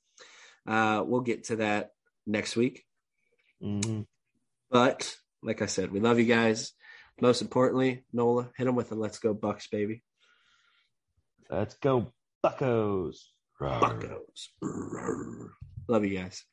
Uh, we'll get to that next week.
hmm
But like I said, we love you guys most importantly, Nola, hit him with a let's go Bucs, baby.
Let's go Buccos.
Rawr. Buccos. Rawr. Love you guys.